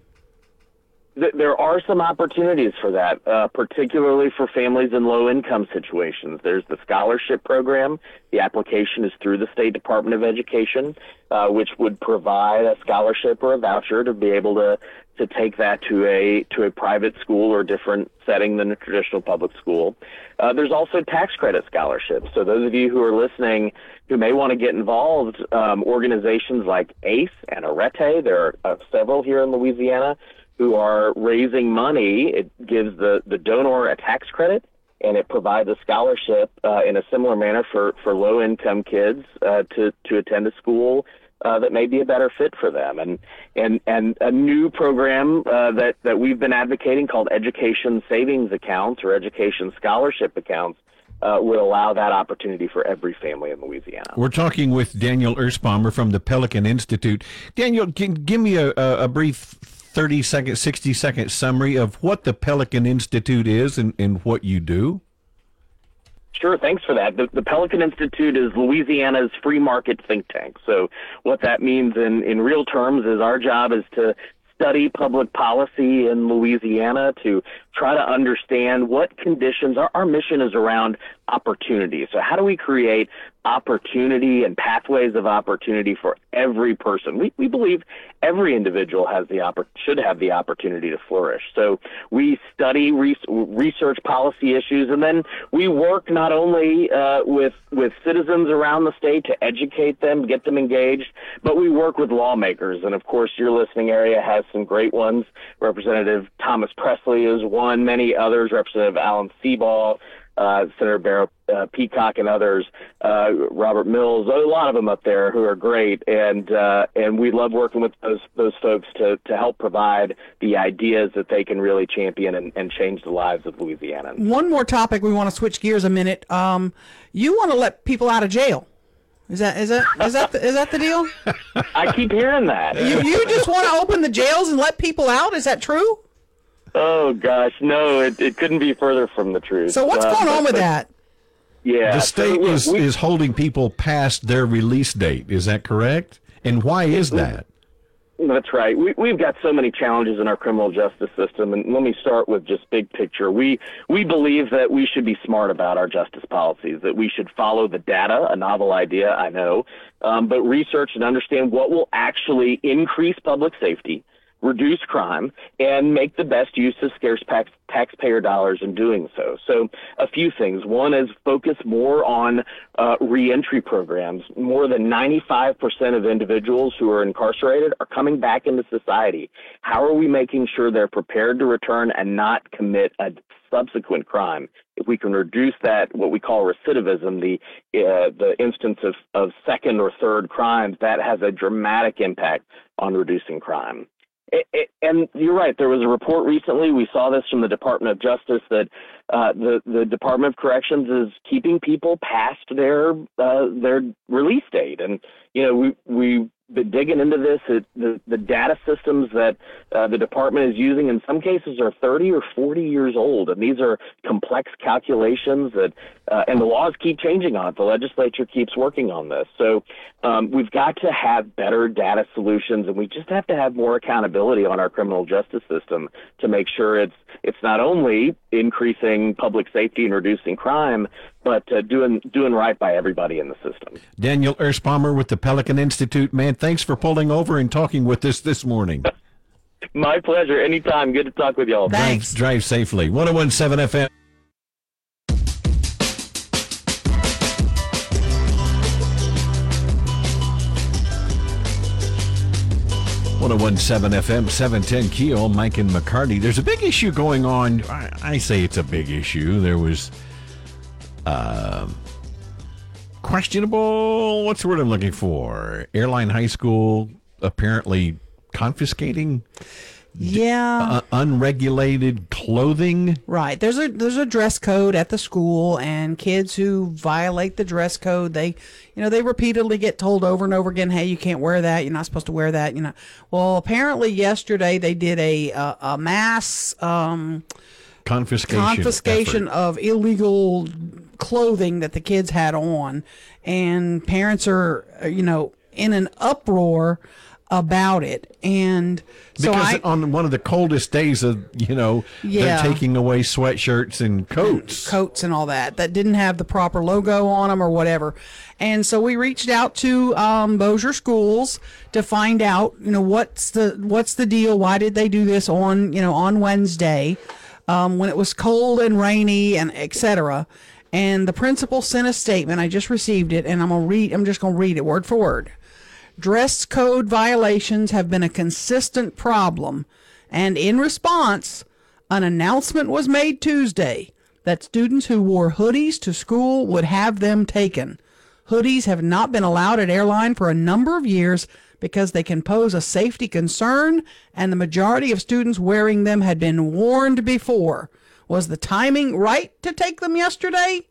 Th- there are some opportunities for that, uh, particularly for families in low income situations. There's the scholarship program. The application is through the State Department of Education, uh, which would provide a scholarship or a voucher to be able to to take that to a to a private school or different setting than a traditional public school. Uh, there's also tax credit scholarships. So those of you who are listening who may want to get involved, um, organizations like ACE and Arete, there are uh, several here in Louisiana who are raising money. It gives the the donor a tax credit. And it provides a scholarship uh, in a similar manner for, for low income kids uh, to, to attend a school uh, that may be a better fit for them. And and and a new program uh, that that we've been advocating called Education Savings Accounts or Education Scholarship Accounts. Uh, would allow that opportunity for every family in Louisiana. We're talking with Daniel Erspamer from the Pelican Institute. Daniel, can, give me a, a brief 30 second, 60 second summary of what the Pelican Institute is and, and what you do. Sure, thanks for that. The, the, Pelican Institute is Louisiana's free market think tank. So, what that means in, in real terms is our job is to study public policy in Louisiana to try to understand what conditions our, our mission is around opportunity. So, how do we create opportunity and pathways of opportunity for every person? We, we believe every individual has the oppor- should have the opportunity to flourish. So, we study re- research policy issues, and then we work not only uh, with with citizens around the state to educate them, get them engaged, but we work with lawmakers. And of course, your listening area has some great ones. Representative Thomas Pressly is one. Many others. Representative Alan Seabaugh uh, Senator Barrow uh, Peacock and others, uh, Robert Mills, a lot of them up there who are great, and uh, and we love working with those those folks to to help provide the ideas that they can really champion and, and change the lives of Louisianans. One more topic we want to switch gears a minute. Um, you want to let people out of jail. Is that is that is that the, is that the deal? I keep hearing that. You you just want to open the jails and let people out? Is that true? Oh gosh, no, it, it couldn't be further from the truth. So what's Uh, going on but- with that? Yeah, the state so, is, we- is holding people past their release date. Is that correct? And why is that? That's right. We, we've got so many challenges in our criminal justice system, and let me start with just big picture. We we believe that we should be smart about our justice policies, that we should follow the data. A novel idea, I know, um, but research and understand what will actually increase public safety, reduce crime, and make the best use of scarce tax, taxpayer dollars in doing so. So, a few things. One is focus more on uh, reentry programs. More than 95% of individuals who are incarcerated are coming back into society. How are we making sure they're prepared to return and not commit a subsequent crime? If we can reduce that, what we call recidivism, the uh, the instance of, of second or third crimes, that has a dramatic impact on reducing crime. It, and you're right. There was a report recently. We saw this from the Department of Justice that uh, the the Department of Corrections is keeping people past their uh, their release date. And you know, we we been digging into this. It, the the data systems that uh, the department is using in some cases are 30 or 40 years old, and these are complex calculations that uh, and the laws keep changing on it. The legislature keeps working on this. So um, we've got to have better data solutions, and we just have to have more accountability on our criminal justice system to make sure it's it's not only increasing public safety and reducing crime, but uh, doing doing right by everybody in the system. Daniel Erspamer with the Pelican Institute. Man, thanks for pulling over and talking with us this morning. My pleasure. Anytime. Good to talk with y'all. Drive, drive safely. 1017 FM. One zero one seven FM seven ten Keel Mike and McCarty. There's a big issue going on. I, I say it's a big issue. There was um questionable. What's the word I'm looking for? Airline high school apparently confiscating Yeah. uh, unregulated clothing. Right. There's a there's a dress code at the school and kids who violate the dress code, they you know, they repeatedly get told over and over again, "Hey, you can't wear that. You're not supposed to wear that." You know. Well, apparently yesterday they did a a, a mass um confiscation confiscation effort. of illegal clothing that the kids had on and parents are you know in an uproar about it. And so because I on one of the coldest days of you know Yeah. they're taking away sweatshirts and coats. coats and all that that didn't have the proper logo on them or whatever. And so we reached out to um, Bossier Schools to find out, you know, what's the what's the deal? Why did they do this on you know on Wednesday um, when it was cold and rainy and etc. And the principal sent a statement. I just received it, and I'm gonna read. I'm just gonna read it word for word. Dress code violations have been a consistent problem, and in response, an announcement was made Tuesday that students who wore hoodies to school would have them taken. Hoodies have not been allowed at airline for a number of years because they can pose a safety concern, and the majority of students wearing them had been warned before. Was the timing right to take them yesterday?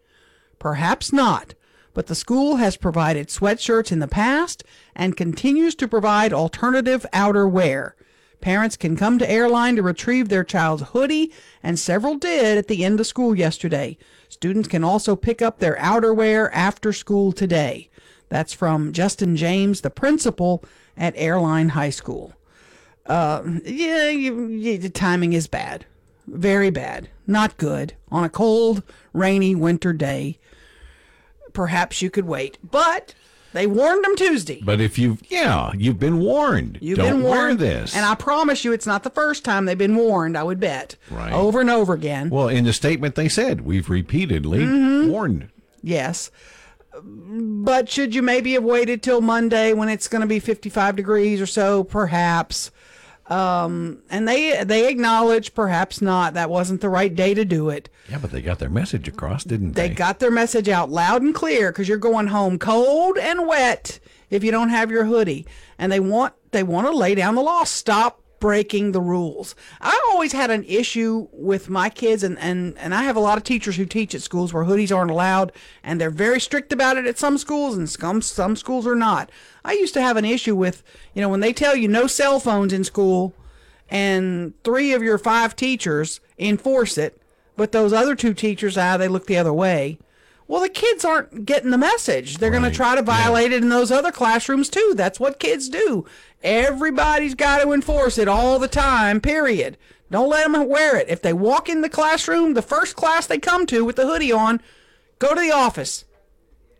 Perhaps not, but the school has provided sweatshirts in the past and continues to provide alternative outerwear. Parents can come to airline to retrieve their child's hoodie, and several did at the end of school yesterday. Students can also pick up their outerwear after school today. That's from Justin James, the principal at Airline High School. Uh, yeah, you, you, the timing is bad. Very bad. Not good. On a cold, rainy winter day. Perhaps you could wait. But they warned them Tuesday. But if you've yeah, you've been warned. You've Don't been wear warned. this. And I promise you, it's not the first time they've been warned, I would bet. Right. Over and over again. well, in the statement they said we've repeatedly Mhm. warned. Yes. But should you maybe have waited till Monday when it's going to be 55 degrees or so? Perhaps. Um, and they they acknowledge perhaps not. That wasn't the right day to do it. Yeah, but they got their message across, didn't They they? got their message out loud and clear because you're going home cold and wet if you don't have your hoodie. And they want they want to lay down the law. Stop breaking the rules. I always had an issue with my kids and, and, and I have a lot of teachers who teach at schools where hoodies aren't allowed and they're very strict about it at some schools and some some schools are not. I used to have an issue with, you know, when they tell you no cell phones in school and three of your five teachers enforce it, but those other two teachers, ah, they look the other way. Well, the kids aren't getting the message. They're going to try to violate it in those other classrooms too. That's what kids do. Everybody's got to enforce it all the time, period. Don't let them wear it. If they walk in the classroom, the first class they come to with the hoodie on, go to the office.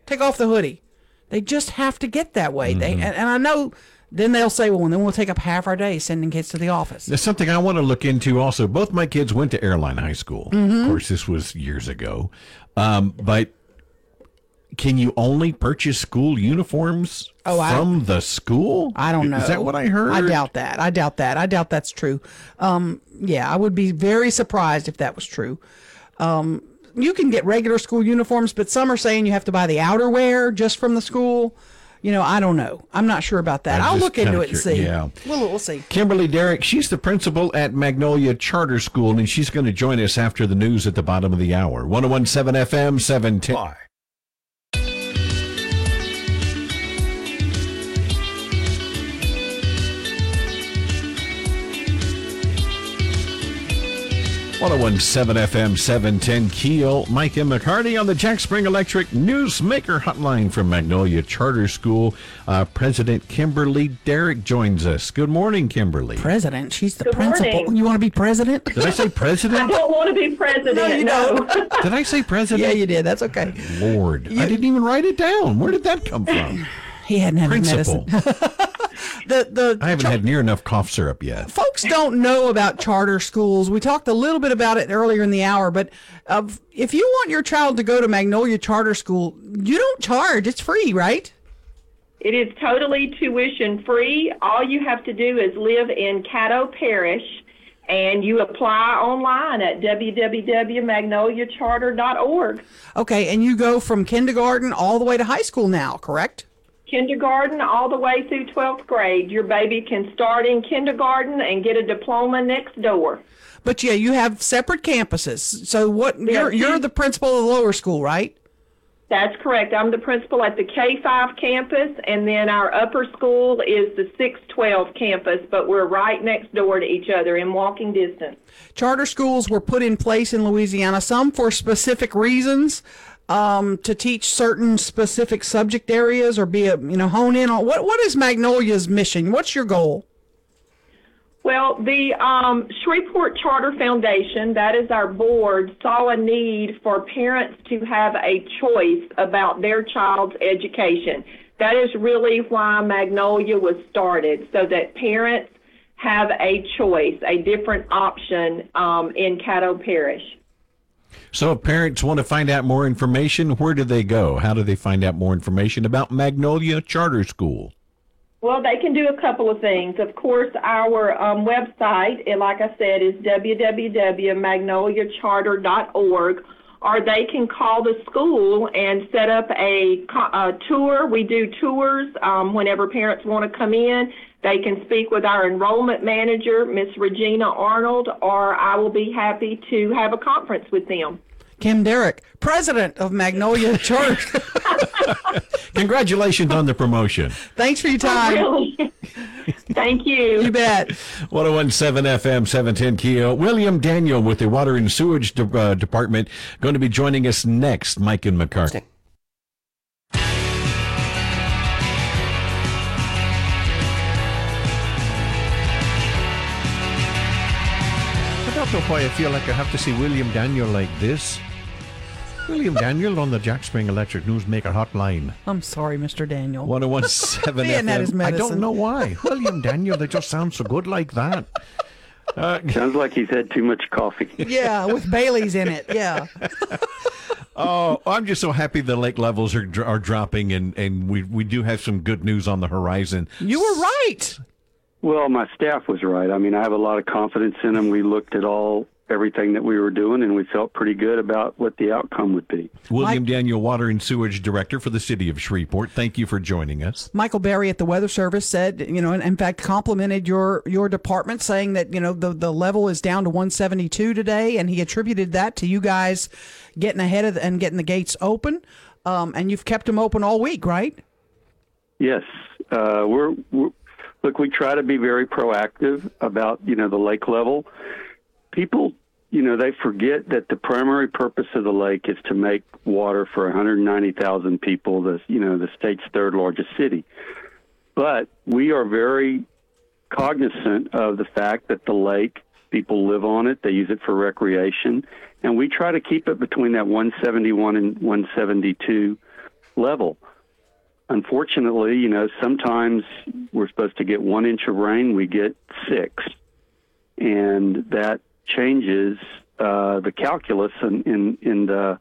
Take off the hoodie. They just have to get that way. They and, and I know then they'll say, well, then we'll take up half our day sending kids to the office. There's something I want to look into also. Both my kids went to Airline High School. Mhm. Of course, this was years ago. Um, but can you only purchase school uniforms Oh, I- from the school? I don't know. Is that what I heard? I doubt that. I doubt that. I doubt that's true. Um, yeah, I would be very surprised if that was true. Um, you can get regular school uniforms, but some are saying you have to buy the outerwear just from the school. You know, I don't know. I'm not sure about that. I'm I'll look into it and see. yeah. We'll, we'll see. Kimberly Derrick, she's the principal at Magnolia Charter School, and she's going to join us after the news at the bottom of the hour. 1017 FM, 710. One zero one seven FM seven ten Keel. Mike and McCarty on the Jack Spring Electric Newsmaker Hotline from Magnolia Charter School. Uh, President Kimberly Derrick joins us. Good morning, Kimberly. President. She's the Good principal. morning. You want to be president? Did I say president? I don't want to be president. No, you no. don't. Did I say president? Yeah, you did. That's okay. Lord, I didn't even write it down. Where did that come from? He hadn't had his Principal. medicine. the the I haven't had near enough cough syrup yet. folks don't know about charter schools. We talked a little bit about it earlier in the hour, but uh, if you want your child to go to Magnolia Charter School, you don't charge. It's free, right? It is totally tuition free. All you have to do is live in Caddo Parish and you apply online at www.magnoliacharter.org. Okay, and you go from kindergarten all the way to high school now, correct? Kindergarten all the way through 12th grade. Your baby can start in kindergarten and get a diploma next door. But yeah, you have separate campuses. So what? You're you're the principal of the lower school, right? That's correct. I'm the principal at the K 5 campus, and then our upper school is the 612 campus, but we're right next door to each other in walking distance. Charter schools were put in place in Louisiana, some for specific reasons. Um, to teach certain specific subject areas or be a you know hone in on what what is Magnolia's mission? What's your goal? Well, the um, Shreveport Charter Foundation, that is our board, saw a need for parents to have a choice about their child's education. That is really why Magnolia was started, so that parents have a choice, a different option um, in Caddo Parish. So, if parents want to find out more information, where do they go? How do they find out more information about Magnolia Charter School? Well, they can do a couple of things. Of course, our um, website, like I said, is www.magnoliacharter.org, or they can call the school and set up a, a tour. We do tours um, whenever parents want to come in. They can speak with our enrollment manager, Miss Regina Arnold, or I will be happy to have a conference with them. Kim Derrick, president of Magnolia Church. Congratulations on the promotion. Thanks for your time. Really? Thank you. You bet. 1017 FM 710 Keel. William Daniel with the Water and Sewage De- uh, Department going to be joining us next. Mike and McCarty. Know why I feel like I have to see William Daniel like this. William Daniel on the Jack Spring Electric Newsmaker Hotline. I'm sorry, Mr. Daniel. 1017 Being that FM. I don't know why. William Daniel, they just sound so good like that. Uh, Sounds like he's had too much coffee. Yeah, with Bailey's in it. Yeah. Oh, I'm just so happy the lake levels are are dropping, and, and we we do have some good news on the horizon. You were right. Well, my staff was right. I mean, I have a lot of confidence in them. We looked at all everything that we were doing, and we felt pretty good about what the outcome would be. William Daniel, Water and Sewage Director for the City of Shreveport. Thank you for joining us. Michael Berry at the Weather Service said, you know, and in fact complimented your your department, saying that you know the the level is down to 172 today, and he attributed that to you guys getting ahead of the, and getting the gates open. Um, and you've kept them open all week, right? Yes, uh, we're, we're look. We try to be very proactive about you know the lake level. People, you know, they forget that the primary purpose of the lake is to make water for 190,000 people. The you know the state's third largest city, but we are very cognizant of the fact that the lake people live on it. They use it for recreation, and we try to keep it between that 171 and 172 level unfortunately, you know, sometimes we're supposed to get one inch of rain, we get six, and that changes uh, the calculus in in, in the,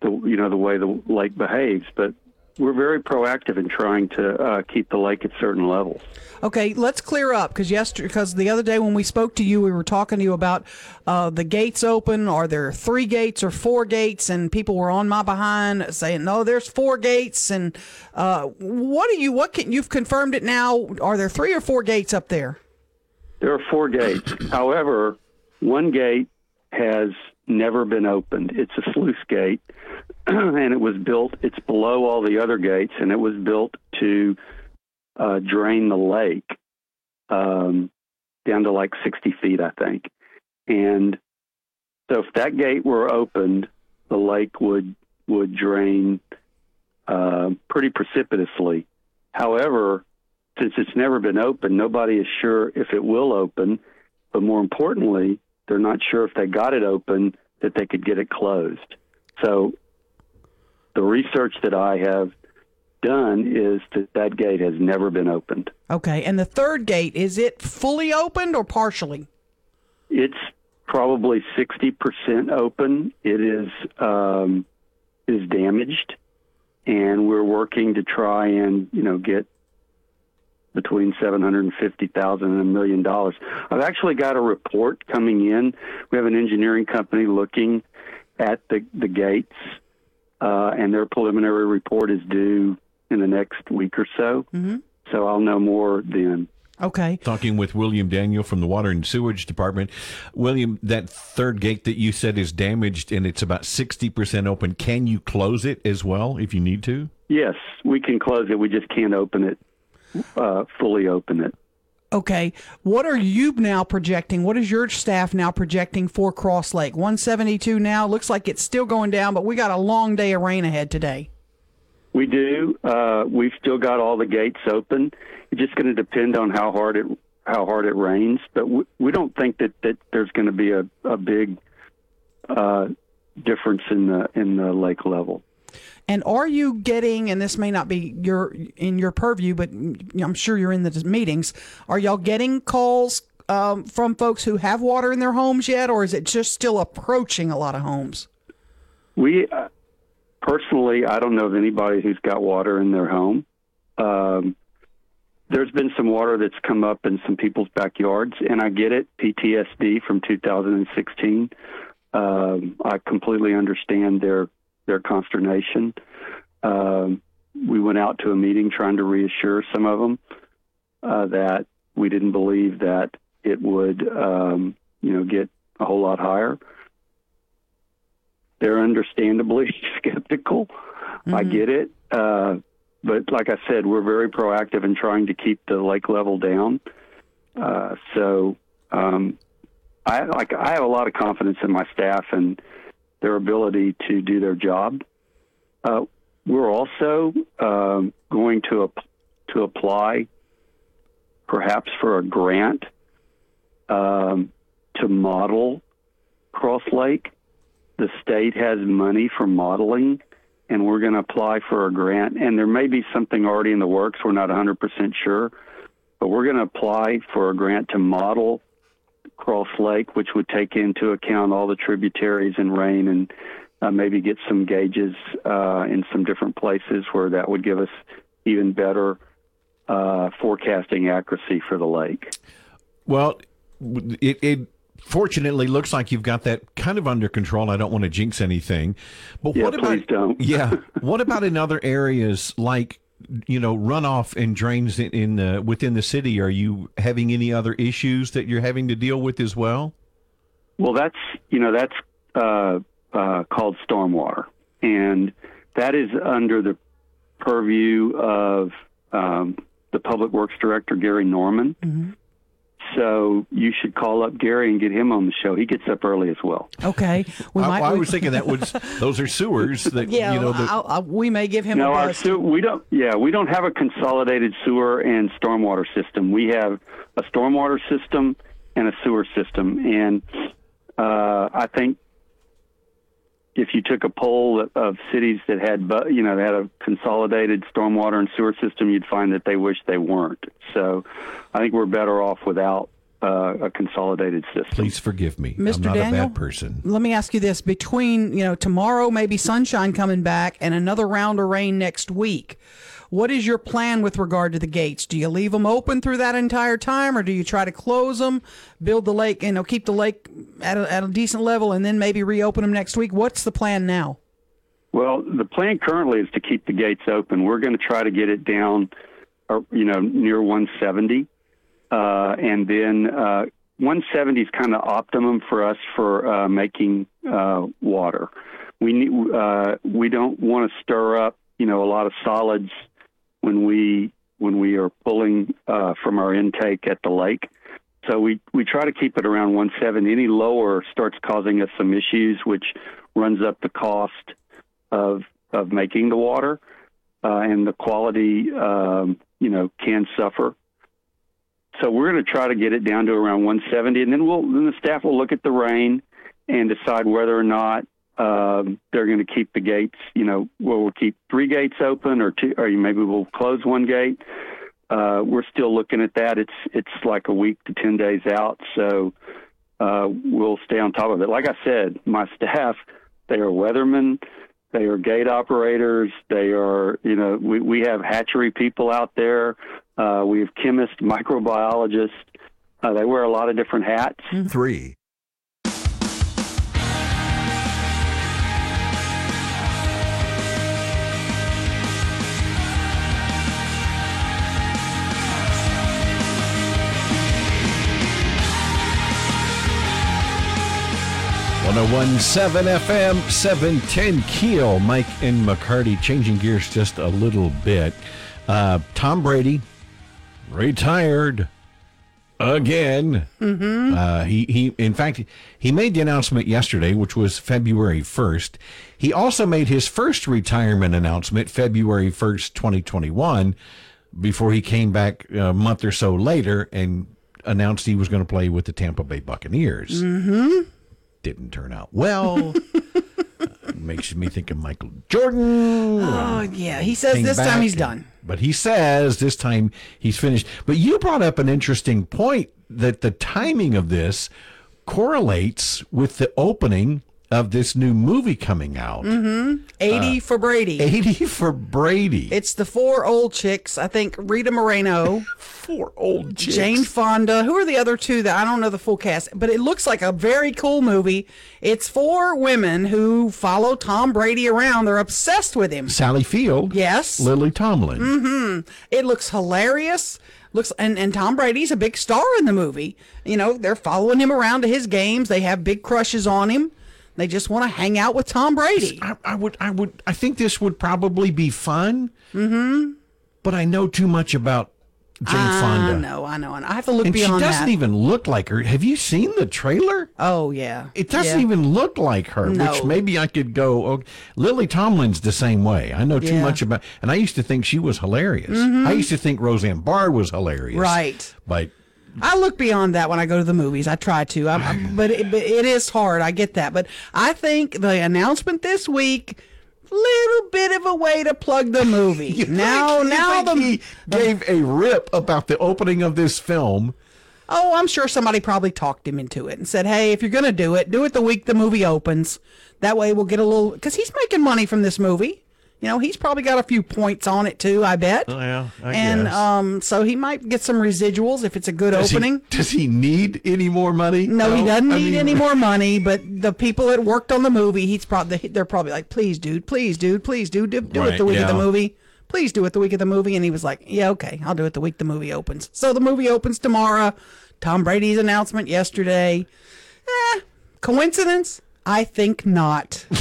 the you know the way the lake behaves. But we're very proactive in trying to uh, keep the lake at certain levels. Okay, let's clear up because yesterday, because the other day when we spoke to you, we were talking to you about uh, the gates open. Are there three gates or four gates? And people were on my behind saying, "No, there's four gates." And uh, what do you? What can you've confirmed it now? Are there three or four gates up there? There are four gates. However, one gate has never been opened. It's a sluice gate, and it was built. It's below all the other gates, and it was built to uh, drain the lake um, down to like 60 feet, I think. And so, if that gate were opened, the lake would would drain uh, pretty precipitously. However, since it's never been opened, nobody is sure if it will open. But more importantly, they're not sure if they got it open that they could get it closed. So the research that I have done is that that gate has never been opened. Okay, and the third gate is it fully opened or partially? It's probably 60% open. It is um, is damaged, and we're working to try and you know get between seven hundred and fifty thousand and a million dollars. I've actually got a report coming in. We have an engineering company looking at the the gates, uh, and their preliminary report is due in the next week or so. Mm-hmm. So I'll know more then. Okay. Talking with William Daniel from the Water and Sewage Department. William, that third gate that you said is damaged and it's about 60% open. Can you close it as well if you need to? Yes, we can close it. We just can't open it, uh, fully open it. Okay. What are you now projecting? What is your staff now projecting for Cross Lake? 172 now. Looks like it's still going down, but we got a long day of rain ahead today. We do. Uh, we've still got all the gates open. It's just going to depend on how hard it how hard it rains, but we, we don't think that, that there's going to be a, a big uh, difference in the in the lake level. And are you getting, and this may not be your in your purview, but I'm sure you're in the meetings. Are y'all getting calls um, from folks who have water in their homes yet, or is it just still approaching a lot of homes? We uh, personally, I don't know of anybody who's got water in their home. Um, there's been some water that's come up in some people's backyards, and I get it. PTSD from 2016. Um, I completely understand their their consternation. Um, we went out to a meeting trying to reassure some of them uh, that we didn't believe that it would, um, you know, get a whole lot higher. They're understandably skeptical. I get it, uh, but like I said, we're very proactive in trying to keep the lake level down. Uh, so, um, I like I have a lot of confidence in my staff and their ability to do their job. Uh, we're also um, going to ap- to apply, perhaps for a grant, um, to model Cross Lake. The state has money for modeling, and we're going to apply for a grant. And there may be something already in the works. We're not 100% sure, but we're going to apply for a grant to model Cross Lake, which would take into account all the tributaries and rain and uh, maybe get some gauges uh, in some different places where that would give us even better uh, forecasting accuracy for the lake. Well, it, it fortunately looks like you've got that kind of under control. I don't want to jinx anything, but Yeah, what about don't. yeah? What about in other areas like you know runoff and drains in, in the within the city? Are you having any other issues that you're having to deal with as well? Well, that's you know that's uh, uh, called stormwater, and that is under the purview of um, the public works director Gary Norman. So you should call up Gary and get him on the show. He gets up early as well. Okay. We I, might, I was thinking that was those are sewers that yeah, you know that I'll, I'll, we may give him no, a our sewer, we don't. Yeah, we don't have a consolidated sewer and stormwater system. We have a stormwater system and a sewer system, and uh, I think if you took a poll of, of cities that had, you know, that had a consolidated stormwater and sewer system, you'd find that they wish they weren't. So, I think we're better off without uh, a consolidated system. Please forgive me. Mr. I'm not Daniel? a bad person. Let me ask you this: between you know tomorrow, maybe sunshine coming back, and another round of rain next week, what is your plan with regard to the gates? Do you leave them open through that entire time, or do you try to close them, build the lake, you know, keep the lake at a, at a decent level, and then maybe reopen them next week? What's the plan now? Well, the plan currently is to keep the gates open. We're going to try to get it down, or you know, near 170, uh, and then uh, 170 is kind of optimum for us for uh, making uh, water. We need, uh, we don't want to stir up, you know, a lot of solids when we when we are pulling uh, from our intake at the lake. So we, we try to keep it around 170. Any lower starts causing us some issues, which runs up the cost of of making the water, uh, and the quality, um, you know, can suffer. So we're going to try to get it down to around 170, and then we'll then the staff will look at the rain and decide whether or not um, they're going to keep the gates. You know, well, we'll keep three gates open, or two, or maybe we'll close one gate. Uh, we're still looking at that. It's it's like a week to ten days out, so uh, we'll stay on top of it. Like I said, my staff, they are weathermen, they are gate operators, they are, you know, we, we have hatchery people out there, uh, we have chemists, microbiologists. Uh, they wear a lot of different hats. Three. One zero one seven FM seven ten Keel. Mike and McCarty changing gears just a little bit. Uh, Tom Brady retired. again. Mm-hmm. Uh, he, he, in fact, he made the announcement yesterday, which was February 1st. He also made his first retirement announcement February 1st, 2021, before he came back a month or so later and announced he was going to play with the Tampa Bay Buccaneers. Mm-hmm. Didn't turn out well. Uh, makes me think of Michael Jordan. Oh yeah, he says this time he's done. But he says this time he's finished. But you brought up an interesting point that the timing of this correlates with the opening of this new movie coming out. Mm-hmm. 80 Uh, for Brady. 80 for Brady. It's the four old chicks. I think Rita Moreno. four old chicks. Jane Fonda. Who are the other two that I don't know the full cast, but it looks like a very cool movie. It's four women who follow Tom Brady around. They're obsessed with him. Sally Field. Yes. Lily Tomlin. Mm-hmm. It looks hilarious. Looks and, and Tom Brady's a big star in the movie. You know, they're following him around to his games. They have big crushes on him. They just want to hang out with Tom Brady. I, I would, I would, I think this would probably be fun. Mm-hmm. But I know too much about Jane I Fonda. know, I know, and I have to look and she doesn't that. even look like her. Have you seen the trailer? Oh yeah, It doesn't Yeah. even look like her, No. which maybe I could go. Oh, Lily Tomlin's the same way. I know too Yeah. much about, and I used to think she was hilarious. Mm-hmm. I used to think Roseanne Barr was hilarious. Right. But I look beyond that when I go to the movies. I try to, I'm, I'm- but, it, but it is hard. I get that, but I think the announcement this week, little bit of a way to plug the movie. now, you now think the he gave a rip about the opening of this film. Oh, I'm sure somebody probably talked him into it and said, "Hey, if you're going to do it, do it the week the movie opens. That way we'll get a little cuz he's making money from this movie. You know, he's probably got a few points on it too, I bet. Oh, yeah, I and guess. um so he might get some residuals if it's a good Does he- opening. does he need any more money? No, he doesn't I need mean- any more money, but the people that worked on the movie, he's probably they're probably like, "Please, dude, please, dude, please, dude, do, do it the week of the movie. Please do it the week of the movie." And he was like, "Yeah, okay, I'll do it the week the movie opens." So the movie opens tomorrow. Tom Brady's announcement yesterday. Eh, coincidence? I think not.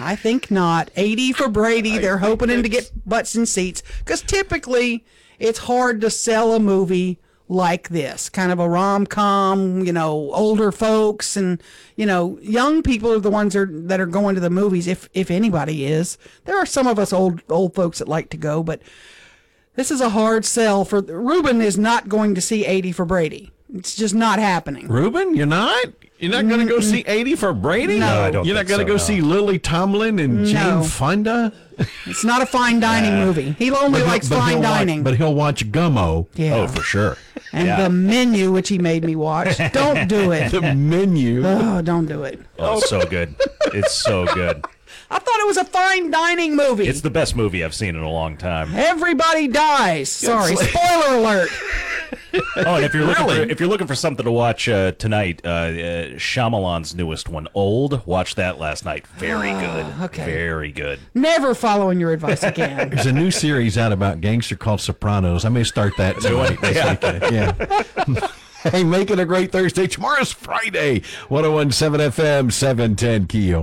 I think not. 80 for Brady. They're hoping him to get butts in seats because typically it's hard to sell a movie like this kind of a rom-com you know older folks and you know young people are the ones that are, that are going to the movies if if anybody is there are some of us old old folks that like to go but this is a hard sell for Ruben is not going to see 80 for Brady it's just not happening Ruben, you're not. You're not going to go mm, see mm. 80 for Brady? No. No, I don't You're not going to so, go no. see Lily Tomlin and No. Jane Fonda? it's not a fine dining movie he only But likes but fine he'll watch- dining but he'll watch Gummo. Yeah. Oh, for sure. and Yeah. the menu which he made me watch. Don't do it. The menu. Oh, don't do it. Oh, it's so good. It's so good. I thought it was a fine dining movie. It's the best movie I've seen in a long time. Everybody dies. Sorry, spoiler alert. Oh, and if you're looking Really? for if you're looking for something to watch uh, tonight, uh, uh, Shyamalan's newest one, Old. Watch that last night. Very good. okay. Very good. Never following your advice again. There's a new series out about gangster called Sopranos. I may start that tonight. this Yeah. Yeah. hey, make it a great Thursday. Tomorrow's Friday. 1017 FM, 710 Keel.